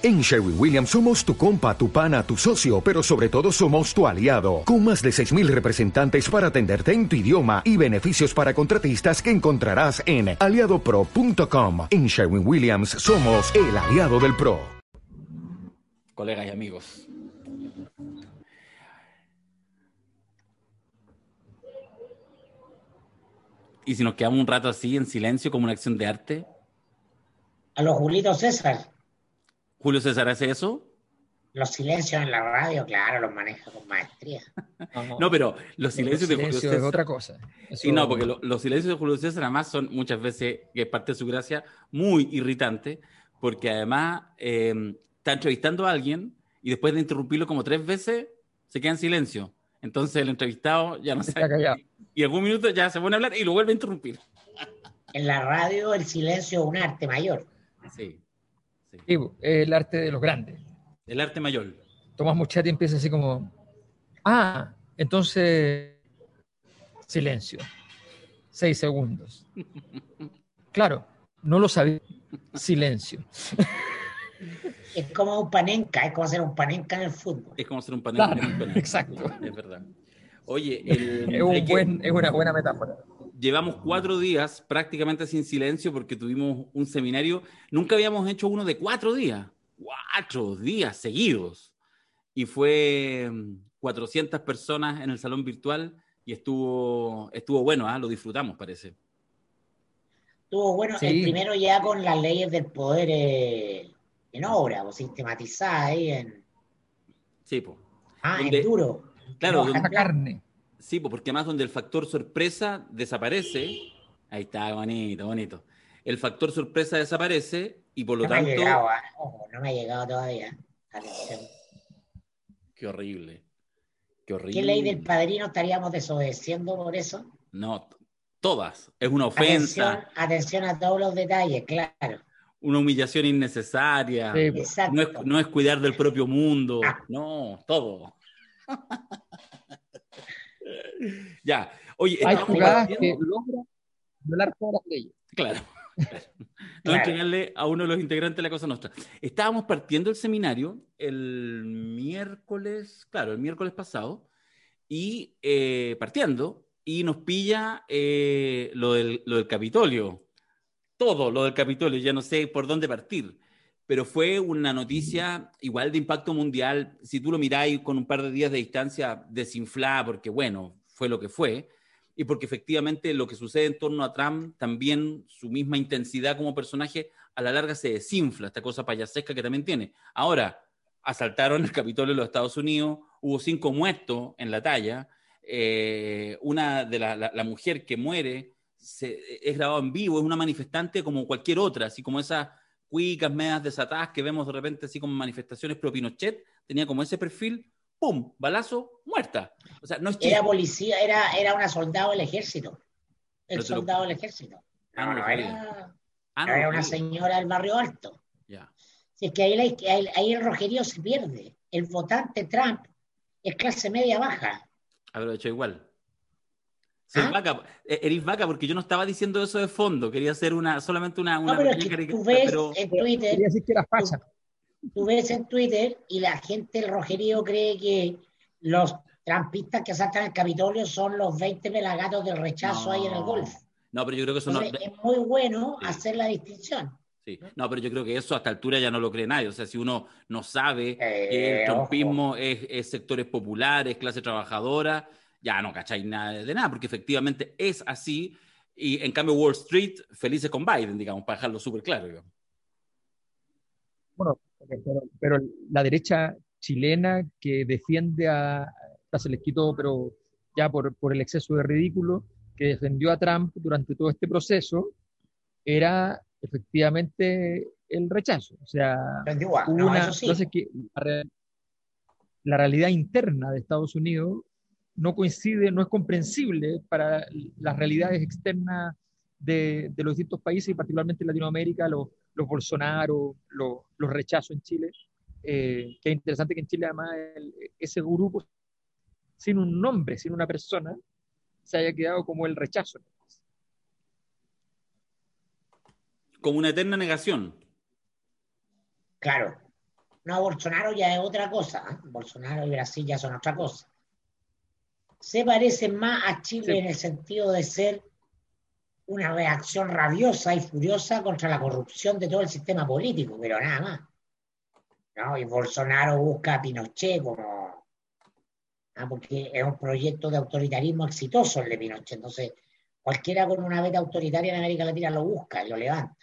En Sherwin Williams somos tu compa, tu pana, tu socio, pero sobre todo somos tu aliado, con más de 6.000 representantes para atenderte en tu idioma y beneficios para contratistas que encontrarás en aliadopro.com. En Sherwin Williams somos el aliado del PRO. Colegas y amigos. ¿Y si nos quedamos un rato así en silencio como una acción de arte? A los Julitos César. ¿Julio César hace eso? Los silencios en la radio, claro, los maneja con maestría. No, pero los silencios de Julio César. es otra cosa. Sí, no, porque lo- los silencios de Julio César además son muchas veces, que es parte de su gracia, muy irritante, porque además eh, está entrevistando a alguien y después de interrumpirlo como tres veces, se queda en silencio. Entonces el entrevistado ya no Está sabe. callado. Y algún minuto ya se pone a hablar y lo vuelve a interrumpir. En la radio el silencio es un arte mayor. Sí. Sí. Sí, el arte de los grandes. El arte mayor. Tomás Muchetti empieza así como, ah, entonces, silencio, seis segundos. Claro, no lo sabía, silencio. Es como un panenca, es como hacer un panenca en el fútbol. Es como hacer un panel. Claro, en un panel. exacto. Es verdad. Oye, el- Es, un hay que- buen, es una buena metáfora. Llevamos cuatro días prácticamente sin silencio porque tuvimos un seminario. Nunca habíamos hecho uno de cuatro días. Cuatro días seguidos. Y fue mm, 400 personas en el salón virtual y estuvo, estuvo bueno, ¿ah? lo disfrutamos, parece. Estuvo bueno, Sí. el primero ya con las leyes del poder eh, en obra, o sistematizadas ahí en, Sí, po. ah, Donde- en duro. Claro, No, donde- carne. Sí, po, porque además donde el factor sorpresa desaparece, ahí está, bonito, bonito. El factor sorpresa desaparece y por lo No me ha tanto... llegado, ah, ojo, no me ha llegado todavía. Atención. Qué horrible. Qué horrible. ¿Qué ley del padrino estaríamos desobedeciendo por eso? No, todas. Es una ofensa, Atención, atención a todos los detalles, claro. una humillación innecesaria. Sí, pues. Exacto. No es, no es cuidar del propio mundo. Ah. No, todo. ya. Oye, Hay jugadas que logran violar todas las leyes. Claro. claro. No Claro. entregarle a uno de los integrantes de la Cosa Nostra. Estábamos partiendo el seminario el miércoles, claro, el miércoles pasado, y eh, partiendo, y nos pilla eh, lo, del, lo del Capitolio. Todo lo del Capitolio, ya no sé por dónde partir. Pero fue una noticia igual de impacto mundial. Si tú lo miráis con un par de días de distancia, desinflada, porque bueno, fue lo que fue y porque efectivamente lo que sucede en torno a Trump, también su misma intensidad como personaje, a la larga se desinfla, esta cosa payasesca que también tiene. Ahora, asaltaron el Capitolio de los Estados Unidos, hubo cinco muertos en la talla, eh, una de la, la- mujer que muere es grabado en vivo, es una manifestante como cualquier otra, así como esas cuicas medias desatadas que vemos de repente así como manifestaciones pro Pinochet, tenía como ese perfil, ¡pum! Balazo, muerta. O sea, no es. Era policía, era, era una soldado del ejército. El No te lo- soldado del ejército. Ah, no era, Ah, no, era una señora del barrio alto. Ya. Si es que ahí, la- ahí- ahí el rojerío se pierde. El votante Trump es clase media baja. Haberlo hecho igual. Soy ¿Ah? vaca, eh, eres vaca, porque yo no estaba diciendo eso de fondo, quería hacer una, solamente una, una No, pero es que tú caricatura, ves pero en Twitter, Quería decir que era facha. tú ves en Twitter y la gente del rojerío cree que los trampistas que asaltan el Capitolio son los 20 pelagatos del rechazo No. ahí en el golf. no, pero yo creo que eso no, es muy bueno Sí. hacer la distinción. sí. no, pero yo creo que eso a esta altura ya no lo cree nadie, o sea, si uno no sabe que Eh, el trumpismo es, es sectores populares, clase trabajadora, ya no cacháis nada de nada, porque efectivamente es así, y en cambio Wall Street, felices con Biden, digamos, para dejarlo súper claro. digamos. Bueno, pero, pero la derecha chilena que defiende a, ya se les quitó, pero ya por, por el exceso de ridículo, que defendió a Trump durante todo este proceso, era efectivamente el rechazo. O sea, no, una, eso sí. entonces que la, re- la realidad interna de Estados Unidos no coincide, no es comprensible para las realidades externas de, de los distintos países y particularmente en Latinoamérica, los, los Bolsonaro, los, los rechazos en Chile. Eh, que es interesante que en Chile además el- ese grupo, sin un nombre, sin una persona, se haya quedado como el rechazo. Como una eterna negación. Claro. No, Bolsonaro ya es otra cosa. ¿eh? Bolsonaro y Brasil ya son otra cosa. Se parecen más a Chile en el sentido de ser una reacción rabiosa y furiosa contra la corrupción de todo el sistema político, pero nada más. ¿no? Y Bolsonaro busca a Pinochet como. ¿ah? porque es un proyecto de autoritarismo exitoso el de Pinochet. Entonces, cualquiera con una veta autoritaria en América Latina lo busca y lo levanta.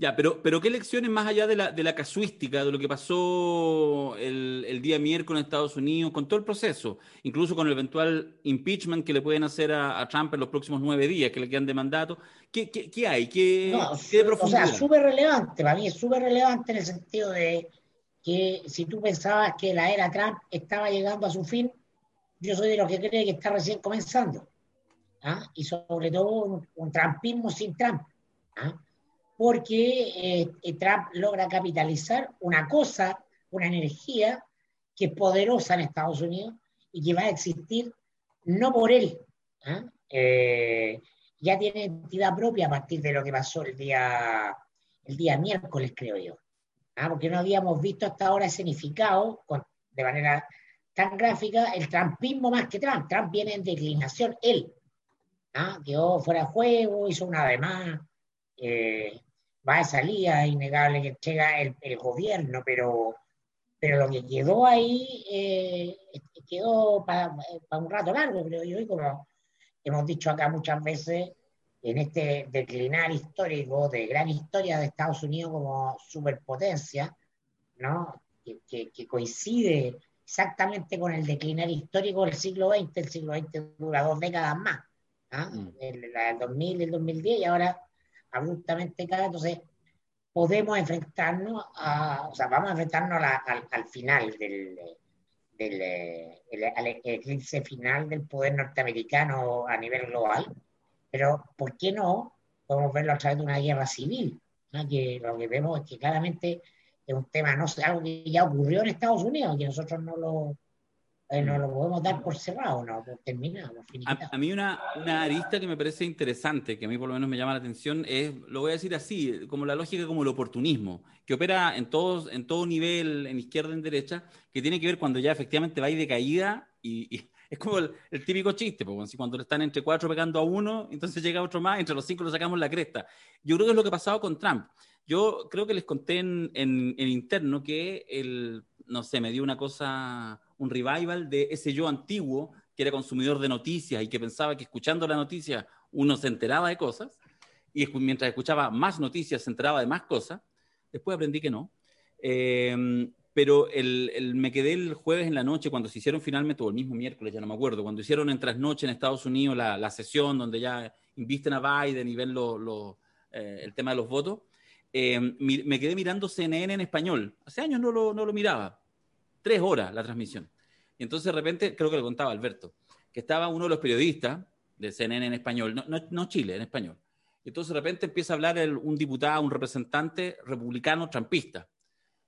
Ya, pero, pero ¿qué lecciones más allá de la, de la casuística, de lo que pasó el, el, día miércoles en Estados Unidos, con todo el proceso, incluso con el eventual impeachment que le pueden hacer a, a Trump en los próximos nueve días que le quedan de mandato? ¿Qué, qué, qué hay? ¿Qué, no, qué o sea, súper relevante, para mí es súper relevante en el sentido de que si tú pensabas que la era Trump estaba llegando a su fin, yo soy de los que cree que está recién comenzando. ¿ah? Y sobre todo un, un trumpismo sin Trump. ¿ah? Porque eh, Trump logra capitalizar una cosa, una energía que es poderosa en Estados Unidos y que va a existir no por él. ¿eh? Eh, ya tiene entidad propia a partir de lo que pasó el día, el día miércoles, creo yo. ¿ah? Porque no habíamos visto hasta ahora escenificado con, de manera tan gráfica el trumpismo más que Trump. Trump viene en declinación, él. ¿ah? Quedó fuera de juego, hizo una de más. Eh, va a salir, es innegable que llega el, el, gobierno, pero, pero lo que quedó ahí eh, quedó para, para, un rato largo, creo yo, y como hemos dicho acá muchas veces, en este declinar histórico de gran historia de Estados Unidos como superpotencia, ¿no? que, que, que coincide exactamente con el declinar histórico del siglo XX, el siglo XX dura dos décadas más, ¿ah? mm. el, el 2000 y el 2010, y ahora abruptamente cae, entonces podemos enfrentarnos a, o sea, vamos a enfrentarnos la, al, al, final del, del el, al eclipse final del poder norteamericano a nivel global, pero ¿por qué no podemos verlo a través de una guerra civil? ¿no? Que lo que vemos es que claramente es un tema, no sé, algo que ya ocurrió en Estados Unidos, que nosotros no lo, eh, no lo podemos dar por cerrado, no, por terminado. A, a, mí una, una arista que me parece interesante, que a mí por lo menos me llama la atención, es, lo voy a decir así, como la lógica como el oportunismo, que opera en, todos, en todo nivel, en izquierda, en derecha, que tiene que ver cuando ya efectivamente va de caída y, y es como el, el, típico chiste, pues, cuando están entre cuatro pegando a uno, entonces llega otro más, entre los cinco lo sacamos la cresta. Yo creo que es lo que ha pasado con Trump. Yo creo que les conté en, en, en interno que el, no sé, me dio una cosa un revival de ese yo antiguo que era consumidor de noticias y que pensaba que escuchando la noticia uno se enteraba de cosas y mientras escuchaba más noticias se enteraba de más cosas. Después aprendí que no. Eh, pero el, me quedé el jueves en la noche cuando se hicieron finalmente, o el mismo miércoles, ya no me acuerdo, cuando hicieron en trasnoche en Estados Unidos la, la sesión donde ya invisten a Biden y ven lo, lo, eh, el tema de los votos, eh, me quedé mirando CNN en español. Hace años no lo, no lo miraba tres horas la transmisión. Y entonces de repente, creo que le contaba Alberto, que estaba uno de los periodistas de CNN en español, no, no, no Chile, en español. Y entonces de repente empieza a hablar un diputado, un representante republicano trampista.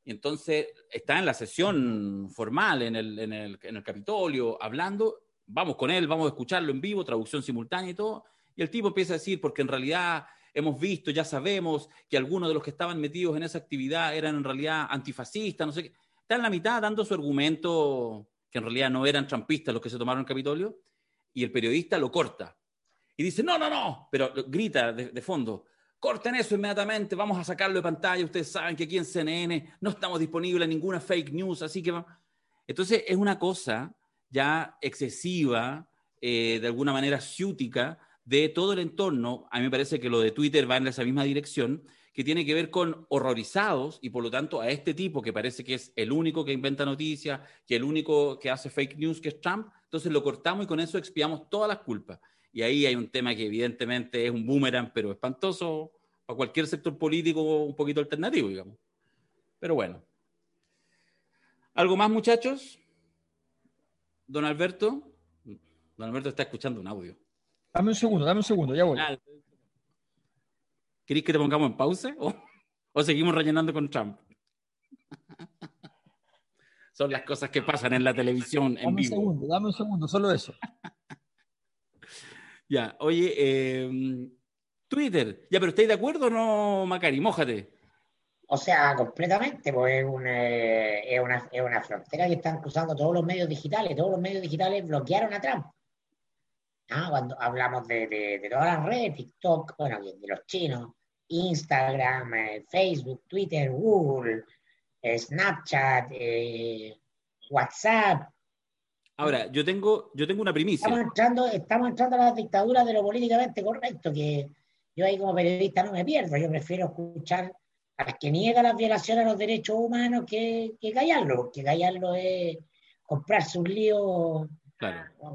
Y entonces está en la sesión formal en el, en, el, en el Capitolio, hablando, vamos con él, vamos a escucharlo en vivo, traducción simultánea y todo. Y el tipo empieza a decir, porque en realidad hemos visto, ya sabemos que algunos de los que estaban metidos en esa actividad eran en realidad antifascistas, no sé qué está en la mitad dando su argumento, que en realidad no eran trampistas los que se tomaron el Capitolio, y el periodista lo corta. Y dice, no, no, no, pero grita de, de fondo, corten eso inmediatamente, vamos a sacarlo de pantalla, ustedes saben que aquí en CNN no estamos disponibles ninguna fake news, así que... Entonces es una cosa ya excesiva, eh, de alguna manera ciútica, de todo el entorno. A mí me parece que lo de Twitter va en esa misma dirección, que tiene que ver con horrorizados y por lo tanto a este tipo que parece que es el único que inventa noticias, que el único que hace fake news, que es Trump, entonces lo cortamos y con eso expiamos todas las culpas. Y ahí hay un tema que evidentemente es un boomerang, pero espantoso para cualquier sector político un poquito alternativo, digamos. Pero bueno. ¿Algo más, muchachos? Don Alberto. Don Alberto está escuchando un audio. Dame un segundo, dame un segundo, ya voy. Ah, ¿Queréis que te pongamos en pausa o, o seguimos rellenando con Trump? Son las cosas que pasan en la televisión en dame vivo. Un segundo, dame un segundo, solo eso. ya, oye, eh, Twitter. Ya, pero ¿estáis de acuerdo o no, Macari? Mójate. O sea, completamente, pues es una, es, una, es una frontera que están cruzando todos los medios digitales. Todos los medios digitales bloquearon a Trump. Ah, cuando hablamos de, de, todas las redes, TikTok, bueno, de los chinos, Instagram, eh, Facebook, Twitter, Google, eh, Snapchat, eh, WhatsApp. Ahora, yo tengo, yo tengo una primicia. Estamos entrando, estamos entrando a la dictadura de lo políticamente correcto, que yo ahí como periodista no me pierdo. Yo prefiero escuchar a que niega las violaciones a los derechos humanos que, que callarlo, porque callarlo es comprarse un lío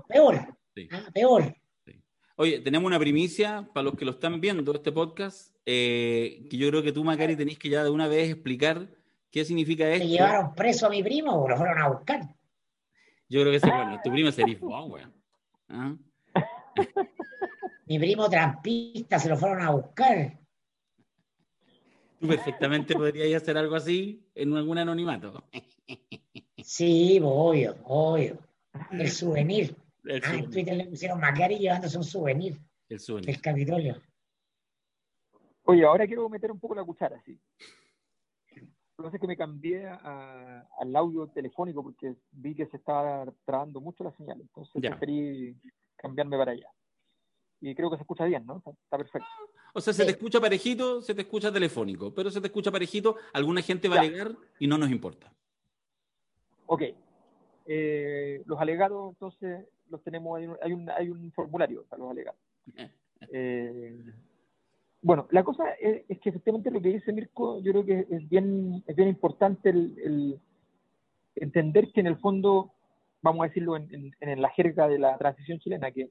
peor. Ah, peor. Oye, tenemos una primicia para los que lo están viendo, este podcast, eh, que yo creo que tú, Macari, tenés que ya de una vez explicar qué significa esto. ¿Se llevaron preso a mi primo o lo fueron a buscar? Yo creo que sí, bueno, tu primo sería wow, ¿Ah? Mi primo trampista se lo fueron a buscar. Tú perfectamente podrías hacer algo así en algún anonimato. Sí, obvio, obvio. El souvenir. Ah, en Twitter le pusieron Macari llevándose un souvenir. El souvenir. El Capitolio. Oye, ahora quiero meter un poco la cuchara, sí. Lo que que me cambié al audio telefónico porque vi que se estaba trabando mucho la señal, entonces preferí cambiarme para allá. Y creo que se escucha bien, ¿no? Está, perfecto. O sea, se te escucha parejito, se te escucha telefónico, pero se te escucha parejito, alguna gente va a alegar y no nos importa. Ok. Eh, los alegados, entonces, los tenemos, hay un, hay un, formulario para los alegados. Eh, bueno, la cosa es, que efectivamente lo que dice Mirko, yo creo que es bien, es bien importante el, entender que en el fondo, vamos a decirlo en, la jerga de la transición chilena, que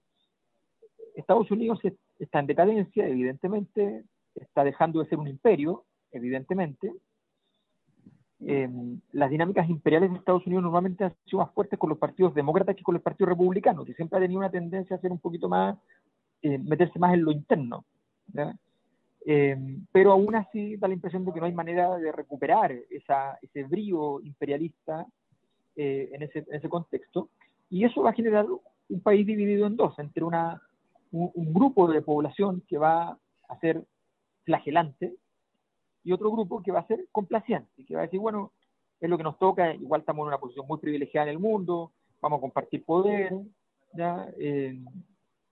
Estados Unidos está en decadencia, evidentemente, está dejando de ser un imperio, evidentemente. Eh, las dinámicas imperiales de Estados Unidos normalmente han sido más fuertes con los partidos demócratas que con los partidos republicanos, que siempre ha tenido una tendencia a ser un poquito más, eh, meterse más en lo interno. Eh, pero aún así da la impresión de que no hay manera de recuperar esa, ese brío imperialista eh, en, ese, en, ese, contexto. Y eso va a generar un país dividido en dos, entre una, un, grupo de población que va a ser flagelante y otro grupo que va a ser complaciente, que va a decir, bueno, es lo que nos toca, igual estamos en una posición muy privilegiada en el mundo, vamos a compartir poder. Eh,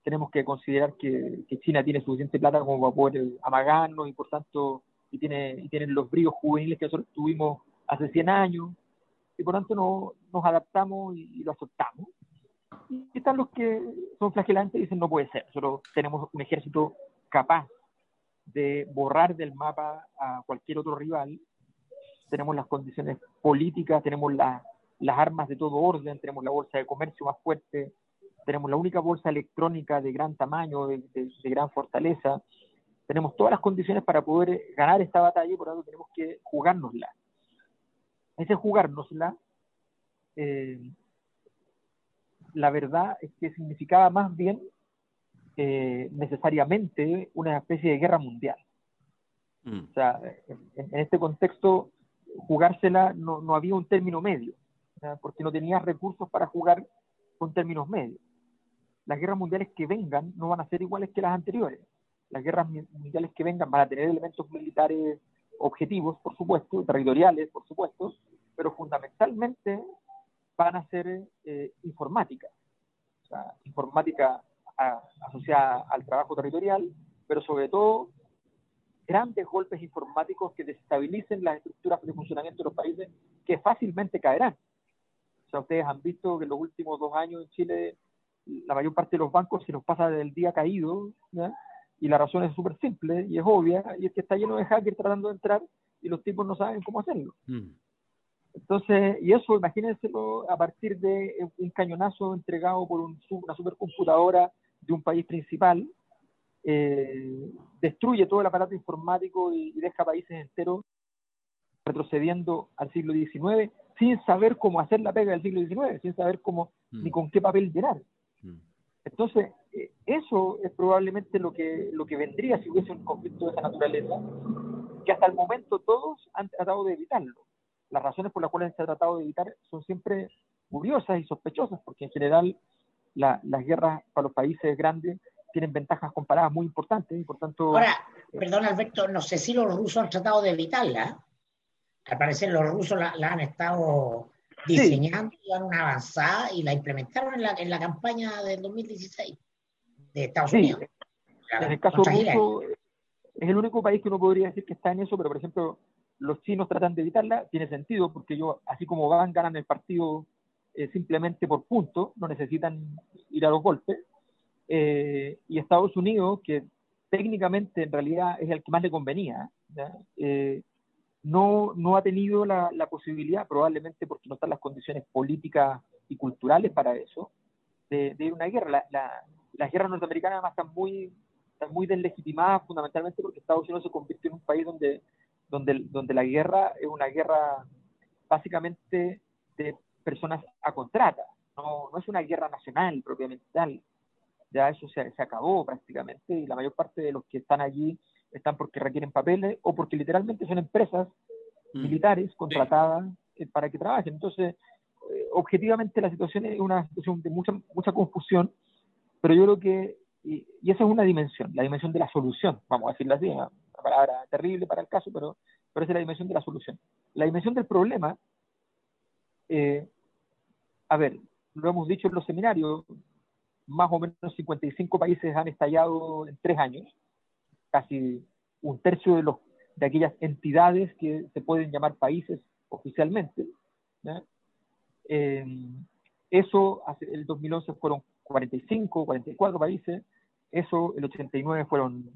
tenemos que considerar que, China tiene suficiente plata como para poder amagarnos y por tanto y tiene y tienen los bríos juveniles que nosotros tuvimos hace 100 años y por tanto no, nos adaptamos y, lo aceptamos. Y están los que son flagelantes y dicen no puede ser, nosotros tenemos un ejército capaz de borrar del mapa a cualquier otro rival, tenemos las condiciones políticas, tenemos las armas de todo orden, tenemos la bolsa de comercio más fuerte, tenemos la única bolsa electrónica de gran tamaño, de, gran fortaleza, tenemos todas las condiciones para poder ganar esta batalla y por tanto tenemos que jugárnosla. Ese jugárnosla, eh, la verdad es que significaba más bien eh, necesariamente una especie de guerra mundial. Mm. O sea, en, este contexto, jugársela no, no había un término medio, porque no tenías recursos para jugar con términos medios las guerras mundiales que vengan no van a ser iguales que las anteriores. Las guerras mundiales que vengan van a tener elementos militares objetivos, por supuesto, territoriales, por supuesto, pero fundamentalmente van a ser eh, informática. O sea, informática asociada al trabajo territorial, pero sobre todo grandes golpes informáticos que desestabilicen las estructuras de funcionamiento de los países que fácilmente caerán. O sea, ustedes han visto que en los últimos dos años en Chile la mayor parte de los bancos se nos pasa del día caído, y la razón es súper simple y es obvia, y es que está lleno de hackers tratando de entrar y los tipos no saben cómo hacerlo. Mm. Entonces, y eso, imagínenselo a partir de un cañonazo entregado por una supercomputadora de un país principal, eh, destruye todo el aparato informático y, deja países enteros retrocediendo al siglo XIX sin saber cómo hacer la pega del siglo XIX, sin saber cómo ni mm. con qué papel llenar. Mm. Entonces, eh, eso es probablemente lo que, lo que vendría si hubiese un conflicto de esa naturaleza, que hasta el momento todos han tratado de evitarlo. Las razones por las cuales se ha tratado de evitar son siempre curiosas y sospechosas, porque en general las guerras para los países grandes tienen ventajas comparadas muy importantes y por tanto... Ahora, perdón Alberto, no sé si los rusos han tratado de evitarla. al parecer los rusos la, han estado diseñando, y una avanzada y la implementaron en la, en la campaña del 2016 de Estados Unidos. En el caso ruso, es el único país que uno podría decir que está en eso, pero por ejemplo, los chinos tratan de evitarla, tiene sentido, porque ellos, así como van, ganan el partido eh, simplemente por puntos, no necesitan ir a los golpes. Eh, y Estados Unidos, que técnicamente en realidad es el que más le convenía, eh, no, no ha tenido la, posibilidad, probablemente porque no están las condiciones políticas y culturales para eso, de, de ir a una guerra. La, la, las guerras norteamericanas además están muy, están muy deslegitimadas fundamentalmente porque Estados Unidos se convirtió en un país donde, donde, donde la guerra es una guerra básicamente de personas a contrata, no, no es una guerra nacional propiamente tal. Ya eso se, se acabó prácticamente y la mayor parte de los que están allí están porque requieren papeles o porque literalmente son empresas mm. militares contratadas eh, para que trabajen. Entonces, eh, objetivamente la situación es una situación de mucha, mucha confusión, pero yo creo que, y, esa es una dimensión, la dimensión de la solución, vamos a decirlo así, una, palabra terrible para el caso, pero, pero esa es la dimensión de la solución. La dimensión del problema, eh, a ver, lo hemos dicho en los seminarios, más o menos 55 países han estallado en tres años, casi un tercio de, los, de aquellas entidades que se pueden llamar países oficialmente. Eh, eso, el 2011 fueron 45, 44 países, eso el 89 fueron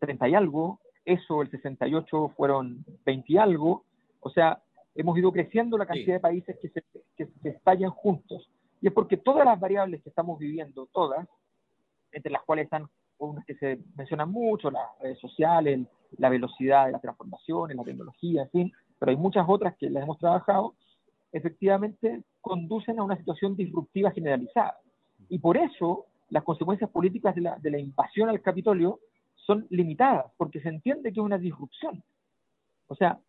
30 y algo, eso el 68 fueron 20 y algo, o sea, hemos ido creciendo la cantidad de países que se, que se estallan juntos. Y es porque todas las variables que estamos viviendo, todas, entre las cuales están unas que se mencionan mucho, las redes sociales, la velocidad de las transformaciones, la tecnología, en fin, pero hay muchas otras que las hemos trabajado, efectivamente conducen a una situación disruptiva generalizada. Y por eso las consecuencias políticas de la, de la invasión al Capitolio son limitadas, porque se entiende que es una disrupción. O sea,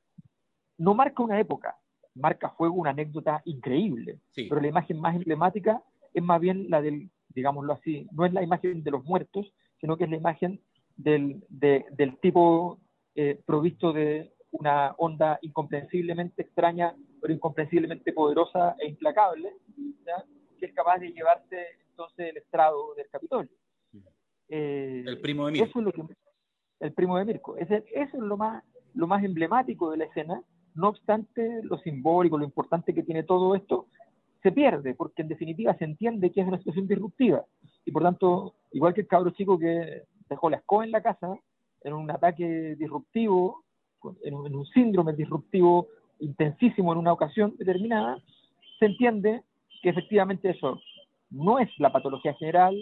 no marca una época, marca fuego una anécdota increíble, pero la imagen más emblemática es más bien la del, digámoslo así, no es la imagen de los muertos, sino que es la imagen del, del tipo eh, provisto de una onda incomprensiblemente extraña, pero incomprensiblemente poderosa e implacable, que es capaz de llevarse entonces el estrado del Capitolio. Eh, el primo de Mirko. Eso es lo que, el primo de Mirko. eso es lo más, lo más emblemático de la escena. No obstante, lo simbólico, lo importante que tiene todo esto, se pierde, porque en definitiva se entiende que es una situación disruptiva. Y por tanto, igual que el cabro chico que dejó la escoba en la casa, en un ataque disruptivo, en un, síndrome disruptivo intensísimo en una ocasión determinada, se entiende que efectivamente eso no es la patología general,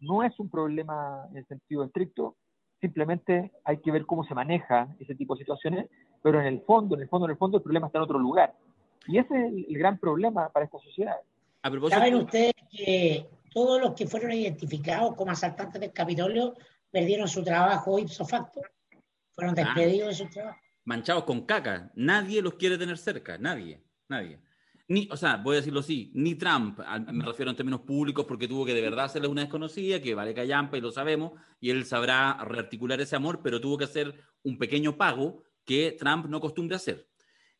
no es un problema en el sentido estricto, simplemente hay que ver cómo se maneja ese tipo de situaciones, pero en el fondo, en el fondo, en el fondo, el problema está en otro lugar. Y ese es el, gran problema para esta sociedad. ¿Saben ustedes que todos los que fueron identificados como asaltantes del Capitolio perdieron su trabajo ipso facto? Fueron ah. despedidos de su trabajo. Manchados con caca. Nadie los quiere tener cerca. Nadie. Nadie. Ni, o sea, voy a decirlo así, ni Trump, me refiero en términos públicos, porque tuvo que de verdad hacerle una desconocida, que vale callampa y lo sabemos, y él sabrá rearticular ese amor, pero tuvo que hacer un pequeño pago que Trump no acostumbra hacer.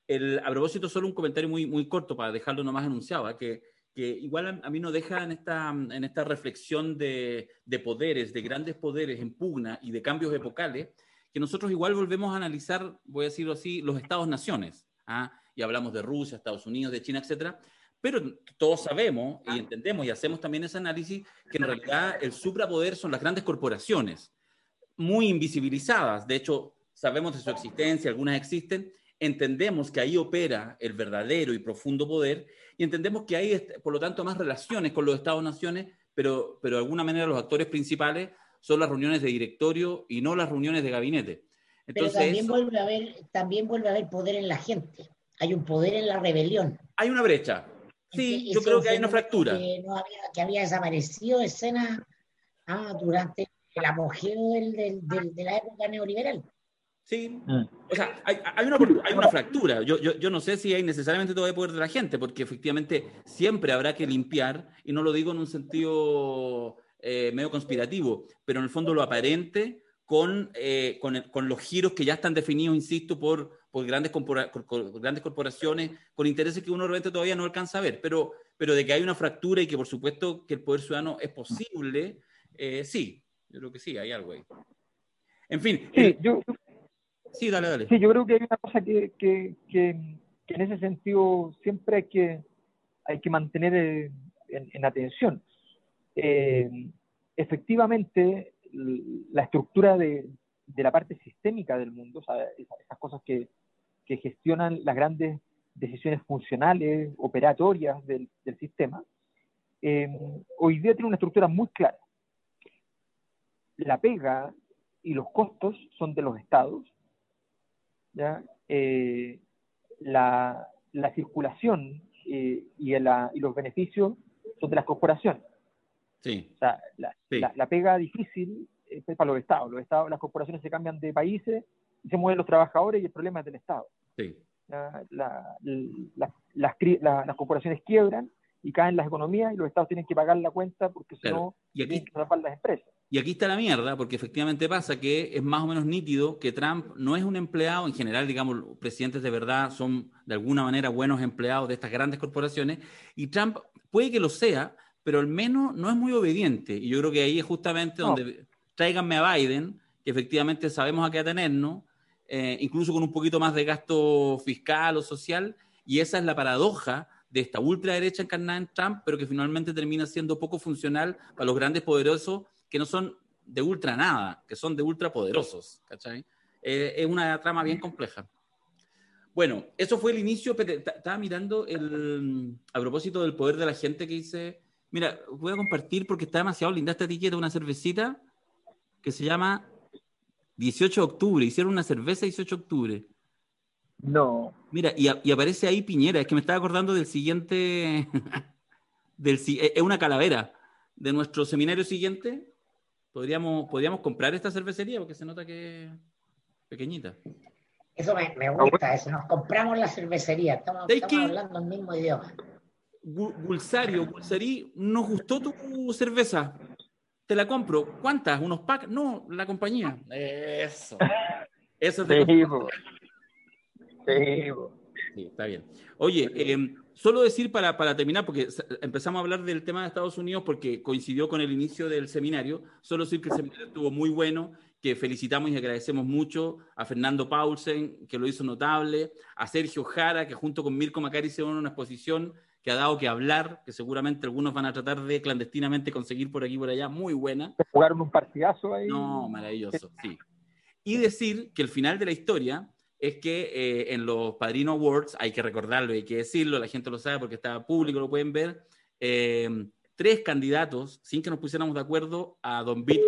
El, a propósito, solo un comentario muy, muy corto para dejarlo nomás anunciado, ¿eh? que, que igual a, mí no deja en esta, en esta reflexión de, de, poderes, de grandes poderes en pugna y de cambios epocales, que nosotros igual volvemos a analizar, voy a decirlo así, los estados-naciones. ¿ah? Y hablamos de Rusia, Estados Unidos, de China, etcétera. Pero todos sabemos y entendemos y hacemos también ese análisis que en realidad el suprapoder son las grandes corporaciones, muy invisibilizadas. De hecho, sabemos de su existencia, algunas existen, entendemos que ahí opera el verdadero y profundo poder y entendemos que hay, por lo tanto, más relaciones con los Estados-naciones, pero, pero de alguna manera los actores principales son las reuniones de directorio y no las reuniones de gabinete. Entonces, pero también vuelve, a haber, también vuelve a haber poder en la gente, hay un poder en la rebelión. Hay una brecha. Sí, yo creo que hay una fractura. Que, había, que había desaparecido escena ah, durante el apogeo del, de la época neoliberal. Sí, mm. o sea, hay, hay, una, hay una, fractura. Yo, yo, yo, no sé si hay necesariamente todo el poder de la gente, porque efectivamente siempre habrá que limpiar, y no lo digo en un sentido eh, medio conspirativo, pero en el fondo lo aparente con, eh, con, con, los giros que ya están definidos, insisto, por, por grandes, grandes corporaciones con intereses que uno realmente todavía no alcanza a ver, pero, pero de que hay una fractura y que por supuesto que el poder ciudadano es posible, eh, sí, yo creo que sí, hay algo ahí. En fin. Sí, yo, sí, dale, dale. Sí, yo creo que hay una cosa que, que, que, en ese sentido siempre hay que, hay que mantener eh, en, atención. Eh, efectivamente, la estructura de, de, la parte sistémica del mundo, o sea, esas, cosas que, que, gestionan las grandes decisiones funcionales, operatorias del, del sistema, eh, hoy día tiene una estructura muy clara. La pega y los costos son de los estados, ¿ya? Eh, la, la, circulación eh, y, y los beneficios son de las corporaciones. Sí. O sea, la, la, pega difícil es para los estados. Los estados, las corporaciones se cambian de países y se mueven los trabajadores y el problema es del estado. Sí. las corporaciones quiebran y caen las economías y los estados tienen que pagar la cuenta porque si no, tienen que salvar las empresas. Y aquí está la mierda, porque efectivamente pasa que es más o menos nítido que Trump no es un empleado, en general, digamos, los presidentes de verdad son de alguna manera buenos empleados de estas grandes corporaciones, y Trump puede que lo sea, pero al menos no es muy obediente. Y yo creo que ahí es justamente donde tráiganme a Biden, que efectivamente sabemos a qué atenernos, eh, incluso con un poquito más de gasto fiscal o social, y esa es la paradoja de esta ultraderecha encarnada en Trump, pero que finalmente termina siendo poco funcional para los grandes poderosos que no son de ultra nada, que son de ultra poderosos. ¿cachai? Eh, es una trama bien compleja. Bueno, eso fue el inicio. Estaba mirando el, a propósito del poder de la gente que dice, mira, voy a compartir porque está demasiado linda esta etiqueta, una cervecita que se llama 18 de octubre. Hicieron una cerveza 18 de octubre. No. Mira, y, aparece ahí Piñera. Es que me estaba acordando del siguiente. del, es una calavera de nuestro seminario siguiente. Podríamos, podríamos comprar esta cervecería porque se nota que es pequeñita. Eso me, me gusta, eso. Nos compramos la cervecería. Estamos, hablando el mismo idioma. Gulsario, Gulsarí, nos gustó tu cerveza. Te la compro. ¿Cuántas? ¿Unos packs? No, la compañía. Eso. Eso es de Sí, está bien. Oye, em, solo decir para, para, terminar, porque empezamos a hablar del tema de Estados Unidos porque coincidió con el inicio del seminario, solo decir que el seminario estuvo muy bueno, que felicitamos y agradecemos mucho a Fernando Paulsen, que lo hizo notable, a Sergio Jara, que junto con Mirko Macari hicieron una exposición que ha dado que hablar, que seguramente algunos van a tratar de clandestinamente conseguir por aquí y por allá, muy buena. ¿Jugaron un partidazo ahí? No, maravilloso, sí. Y decir que el final de la historia es que eh, en los Padrino Awards, hay que recordarlo, hay que decirlo, la gente lo sabe porque está público, lo pueden ver, eh, tres candidatos, sin que nos pusiéramos de acuerdo, a Don Beat,